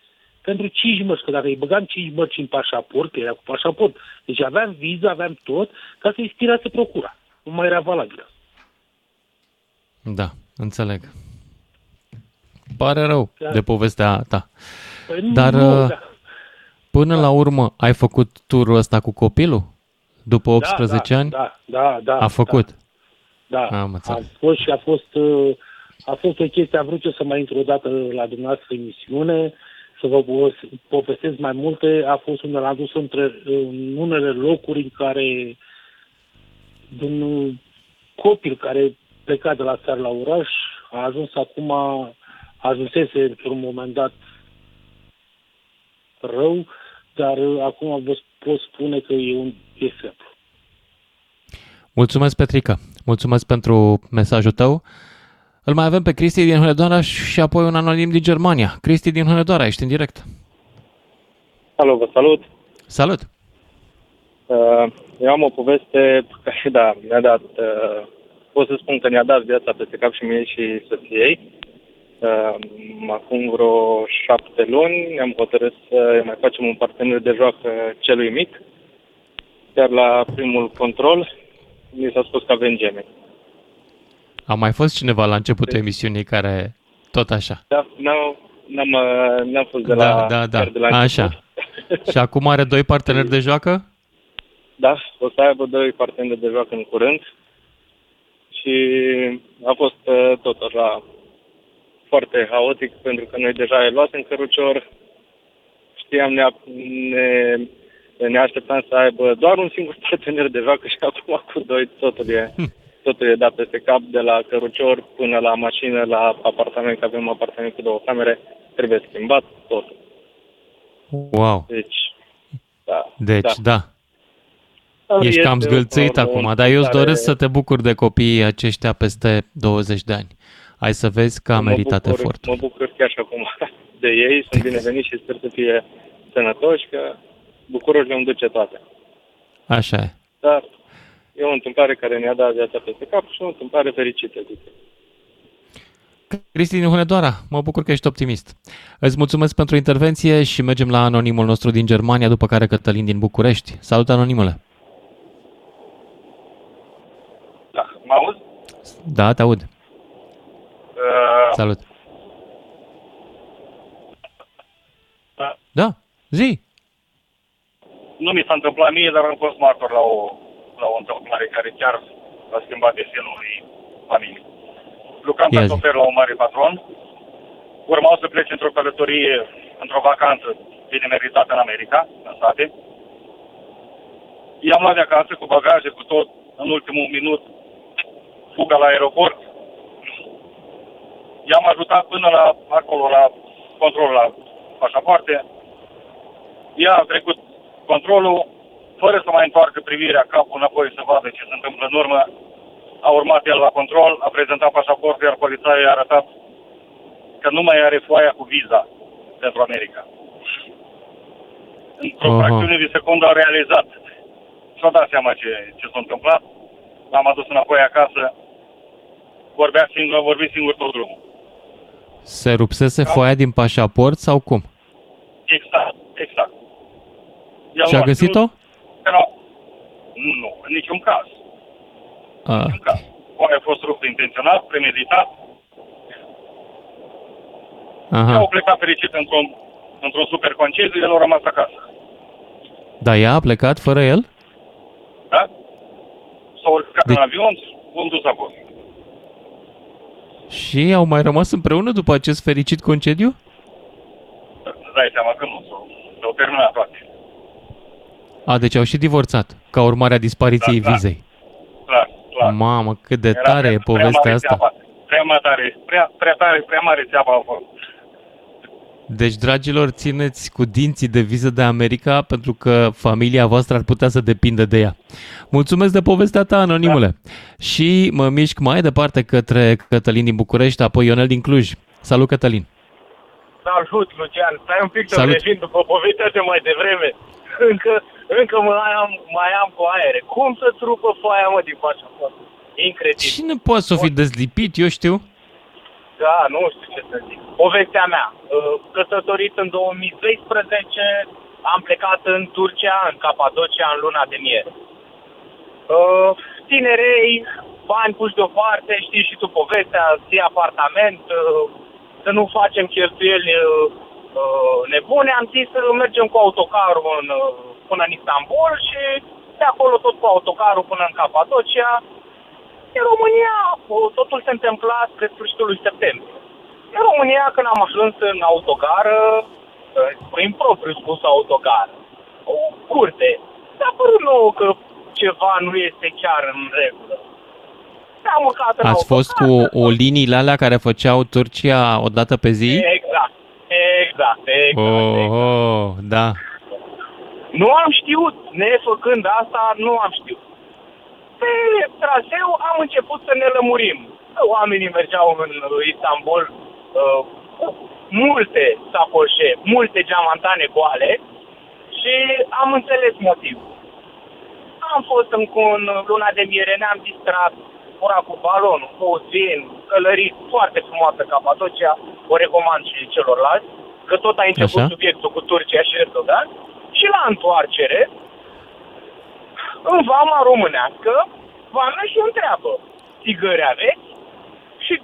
Pentru 5 mărci, că dacă îi băgam 5 mărci în pașaport, că era cu pașaport, deci aveam viză, aveam tot, ca să-i spirase procura. Nu mai era valabilă. Da, înțeleg. Pare rău Da. de povestea ta. Păi nu, Dar nu, uh, da. până la urmă ai făcut turul ăsta cu copilul? După 18 da, ani? Da, da, da. A făcut? Da, Am a înțeles. fost și a fost, uh, a fost o chestie, am vrut eu să mai intru o dată la dumneavoastră emisiune, să vă po- povestesc mai multe. A fost unde l-am dus între, în unele locuri în care un copil care pleca de la țară la oraș a ajuns acum, a ajunsese într-un moment dat rău, dar uh, acum vă pot spune că e un exemplu. Mulțumesc, Petrica. Mulțumesc pentru mesajul tău. Îl mai avem pe Cristi din Hunedoara și apoi un anonim din Germania. Cristi din Hunedoara, ești în direct. Alo, vă salut. Salut! Uh, Eu am o poveste care, da, mi-a dat, uh, pot să spun că ne-a dat viața peste cap și mie și soției. Uh, Acum vreo șapte luni ne-am hotărât să mai facem un partener de joacă celui mic. Iar la primul control mi s-a spus că avem gemeni. A mai fost cineva la începutul emisiunii care tot așa. Da, n-am, n-am, uh, n-am fost de Da, la, da, da. chiar de la Așa. început. Și acum are doi parteneri de joacă? Da, o să aibă doi parteneri de joacă în curând și a fost uh, totul la foarte haotic pentru că noi deja îi luasem cărucior, știam, ne, ne, ne așteptam să aibă doar un singur partener de vacă și acum cu doi totul e, totul e dat peste cap, de la cărucior până la mașină, la apartament, că avem apartament cu două camere, trebuie schimbat totul. Wow. Deci, da. Deci, da. da. Ești Este cam zgâlțit o- acum, dar eu îți care- doresc să te bucuri de copiii aceștia peste 20 de ani. Ai să vezi că a meritat mă bucur, efortul. Mă bucur chiar și acum de ei, sunt bineveniți și sper să fie sănătoși, că bucurul le duce toate. Așa e. Dar e o întâmplare care ne-a dat viața peste cap și o întâmplare fericită. Zic. Cristi din Hunedoara, mă bucur că ești optimist. Îți mulțumesc pentru intervenție și mergem la anonimul nostru din Germania, după care Cătălin din București. Salut, anonimule! Da, mă auzi? Da, te aud. Uh, Salut! Da. Da, zi! Nu mi s-a întâmplat mie, dar am fost martor la o, la o întâmplare care chiar a schimbat destinul unei familii. Lucram Ia ca zi. șofer la un mare patron, urmau să plece într-o călătorie, într-o vacanță bine meritată în America, în state. I-am luat de acasă cu bagaje, cu tot, în ultimul minut, fuga la aeroport. I-am ajutat până la acolo, la control la pașapoarte. Ea a trecut controlul, fără să mai întoarcă privirea capul înapoi să vadă ce se întâmplă în urmă. A urmat el la control, a prezentat pașaportul, iar polițaiul i-a arătat că nu mai are foaia cu viza pentru America. Într-o Aha. fracțiune de secundă a realizat. Și-a dat seama ce, ce s-a întâmplat. L-am adus înapoi acasă. Vorbea singur, a vorbit singur tot drumul. Se rupsese foaia din pașaport sau cum? Exact, exact. I-a Și a luat găsit-o? Era... Nu, în niciun caz. A, Foaia a fost ruptă intenționat, premeditat. aha. Au plecat fericit într-un, într-un super concediu, el a rămas acasă. Dar ea a plecat fără el? Da? S-au urcat Deci- în avion, s-au dus acolo. Și au mai rămas împreună după acest fericit concediu? Îți dai seama că nu, s-au, s-au terminat toate. A, deci au și divorțat, ca urmare a dispariției Da, da. vizei. Clar, clar. Mamă, cât de Era tare prea- e prea povestea mare asta. țeapa. Prea mare, prea, prea tare, prea mare țeapa a fost. Deci, dragilor, țineți cu dinții de viză de America pentru că familia voastră ar putea să depindă de ea. Mulțumesc de povestea ta, anonimule. Da. Și mă mișc mai departe către Cătălin din București, apoi Ionel din Cluj. Salut, Cătălin! Salut, Lucian. Stai un pic să Salut. revin după povestea de mai devreme. Încă, încă mai, am, mai am cu aere. Cum să-ți rupă foaia, mă, din pașaport? Incredibil. Cine poate să o fi dezlipit, eu știu? Da, nu știu ce să zic. Povestea mea. Uh, Căsătorit în 2012, am plecat în Turcia, în Capadocia, în luna de miere. Uh, Tinerei, bani puși deoparte, știi și tu povestea, ții apartament, uh, să nu facem cheltuieli uh, uh, nebune, am zis să mergem cu autocarul în, uh, până în Istanbul și de acolo tot cu autocarul până în Capadocia. În România uh, totul se întâmpla spre sfârșitul lui septembrie. În România, când am ajuns în autogară, uh, prin propriu spus autogară, o curte, s-a părut nouă că ceva nu este chiar în regulă. Ne-am urcat în Ați fost cu o liniile alea care făceau Turcia o dată pe zi? Exact, exact, exact. Oh, oh da. Nu am știut, nefăcând asta, nu am știut. Pe traseu am început să ne lămurim. Oamenii mergeau în Istanbul uh, cu multe sacoșe, multe geamantane goale și am înțeles motivul. Am fost în, în luna de miere, ne-am distrat, ora cu balonul, cu vin, călărit, foarte frumoasă Capadocia, o recomand și celorlalți, că tot a început Așa. subiectul cu Turcia și Erdogan. Și la întoarcere, în vama românească, vama și o întreabă, țigări aveți? Și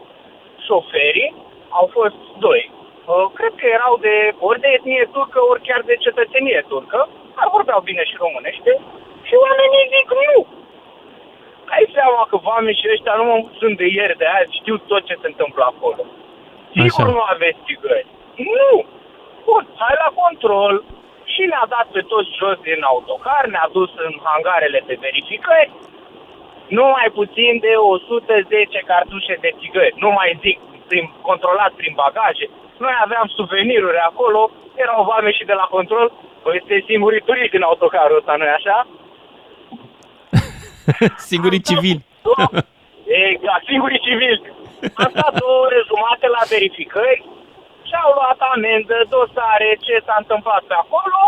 șoferii au fost doi. Uh, Cred că erau de ori de etnie turcă, ori chiar de cetățenie turcă, dar vorbeau bine și românește și oamenii zic nu. Ai seama că vame și ăștia nu mă sunt de ieri de azi, știu tot ce se întâmplă acolo. Sigur Așa. nu aveți țigări. Nu! Bun, hai la control și ne-a dat pe toți jos din autocar, ne-a dus în hangarele de verificări, nu mai puțin de 110 cartușe de țigări. Nu mai zic prin, controlat prin bagaje. Noi aveam suveniruri acolo, erau vame și de la control. Păi este singurii turiști din autocarul ăsta, nu așa? Singurii civili. Exact, singurii civili. Am stat două ore jumate la verificări și au luat amendă, dosare, ce s-a întâmplat pe acolo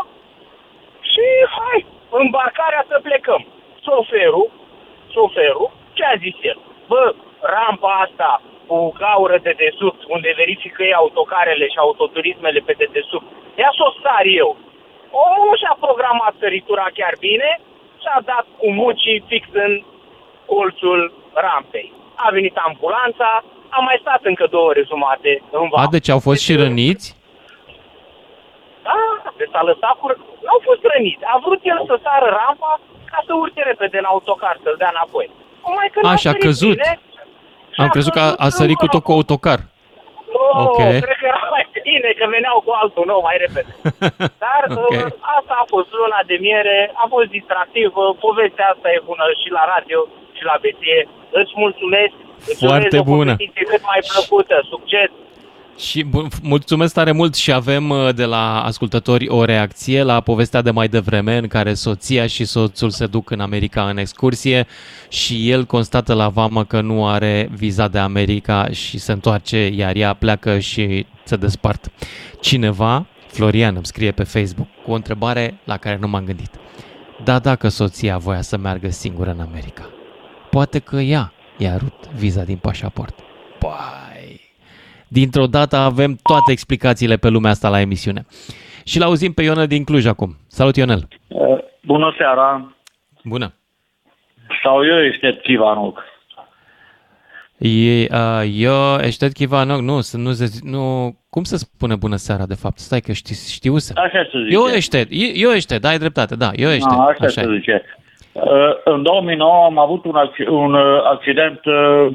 și hai, îmbarcarea să plecăm. Șoferul, șoferul, ce a zis el? Bă, rampa asta cu gaură de desubt, unde verifică ei autocarele și autoturismele pe dedesubt, ia să o sar eu. Omul nu și-a programat săritura chiar bine și a dat cu mucii fix în colțul rampei. A venit ambulanța, a mai stat încă două ore jumate în A, deci au fost și răniți? Da, de s-a lăsat cu... Nu au fost răniți. A vrut el să sară rampa ca să urce repede în autocar, să-l dea înapoi. Numai că n-a A, și a sărit căzut. bine. Am crezut că a, a sărit cu tot cu autocar. Oh, Ok. cred că era mai bine că veneau cu altul nou mai repede. Dar Ok. uh, asta a fost luna de miere, a fost distractivă, povestea asta e bună și la radio și la beție. Îți mulțumesc, îți Foarte urez o bună. competiție cât mai plăcută, succes! Și bun, f- mulțumesc tare mult și avem uh, de la ascultători o reacție la povestea de mai devreme în care soția și soțul se duc în America în excursie și el constată la vamă că nu are viza de America și se întoarce, iar ea pleacă și se despart. Cineva, Florian, îmi scrie pe Facebook cu o întrebare la care nu m-am gândit. Da, dacă soția voia să meargă singură în America, poate că ea i-a rupt viza din pașaport. Pai! Dintr-o dată avem toate explicațiile pe lumea asta la emisiune. Și l-auzim pe Ionel din Cluj acum. Salut, Ionel! Uh, Bună seara! Bună! Sau eu este Tivanoc. E, uh, eu, ești Chivanov, nu, să nu, se- nu, cum se spune bună seara, de fapt? Stai că știi, știuse. Așa se zice. Eu ești, eu ești, da, ai dreptate, da, eu ești. Da, așa, se zice. Uh, În 2009 am avut un, acc- un uh, accident, uh,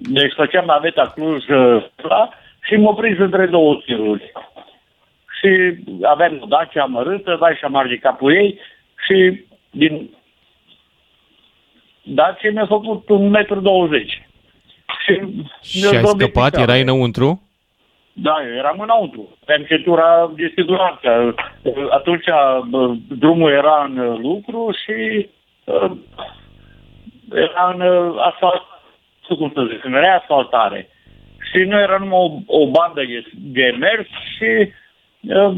deci făceam naveta Cluj uh, la, și m-a prins între două tiruri. Și aveam o Dacia amărâtă, vai și am marge capul ei și din Dacia mi-a făcut un metru 20. Și, Și ai scăpat, erai înăuntru? Da, eu eram înăuntru. Aveam centura de siguranță. Atunci bă, drumul era în lucru și uh, era în uh, asfalt, nu cum să zic, în reasfaltare. Și nu era numai o, o bandă de, de mers și uh,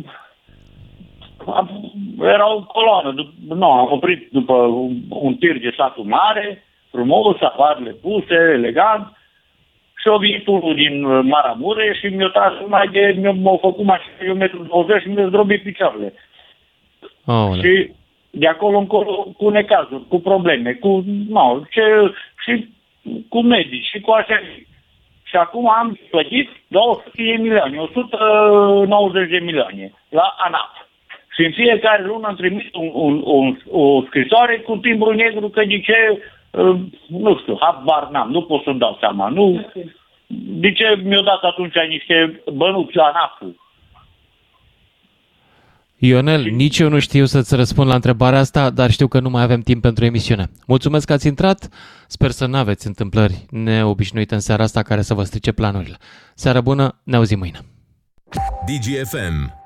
am, era o coloană. Dup- Nu, am oprit după un, un tir de satul mare, frumos, afarele puse, elegant. Și a venit unul din uh, Maramure și mi-a tras mai de, mi-a, m-a făcut mașina de 1,20 m și mi-a zdrobit picioarele. Oh, Și de acolo încolo cu necazuri, cu probleme, cu, nu, ce, și cu medici și cu așa. Și acum am plătit 200 de milioane, 190 de milioane la ANAP. Și în fiecare lună am trimis un, un, un, o scrisoare cu timbru negru că de ce, uh, nu știu, habar n-am, nu pot să-mi dau seama. Nu, de ce mi-au dat atunci niște bănuți la ANAP-ul? Ionel, nici eu nu știu să-ți răspund la întrebarea asta, dar știu că nu mai avem timp pentru emisiune. Mulțumesc că ați intrat, sper să nu aveți întâmplări neobișnuite în seara asta care să vă strice planurile. Seară bună, ne auzim mâine. DGFM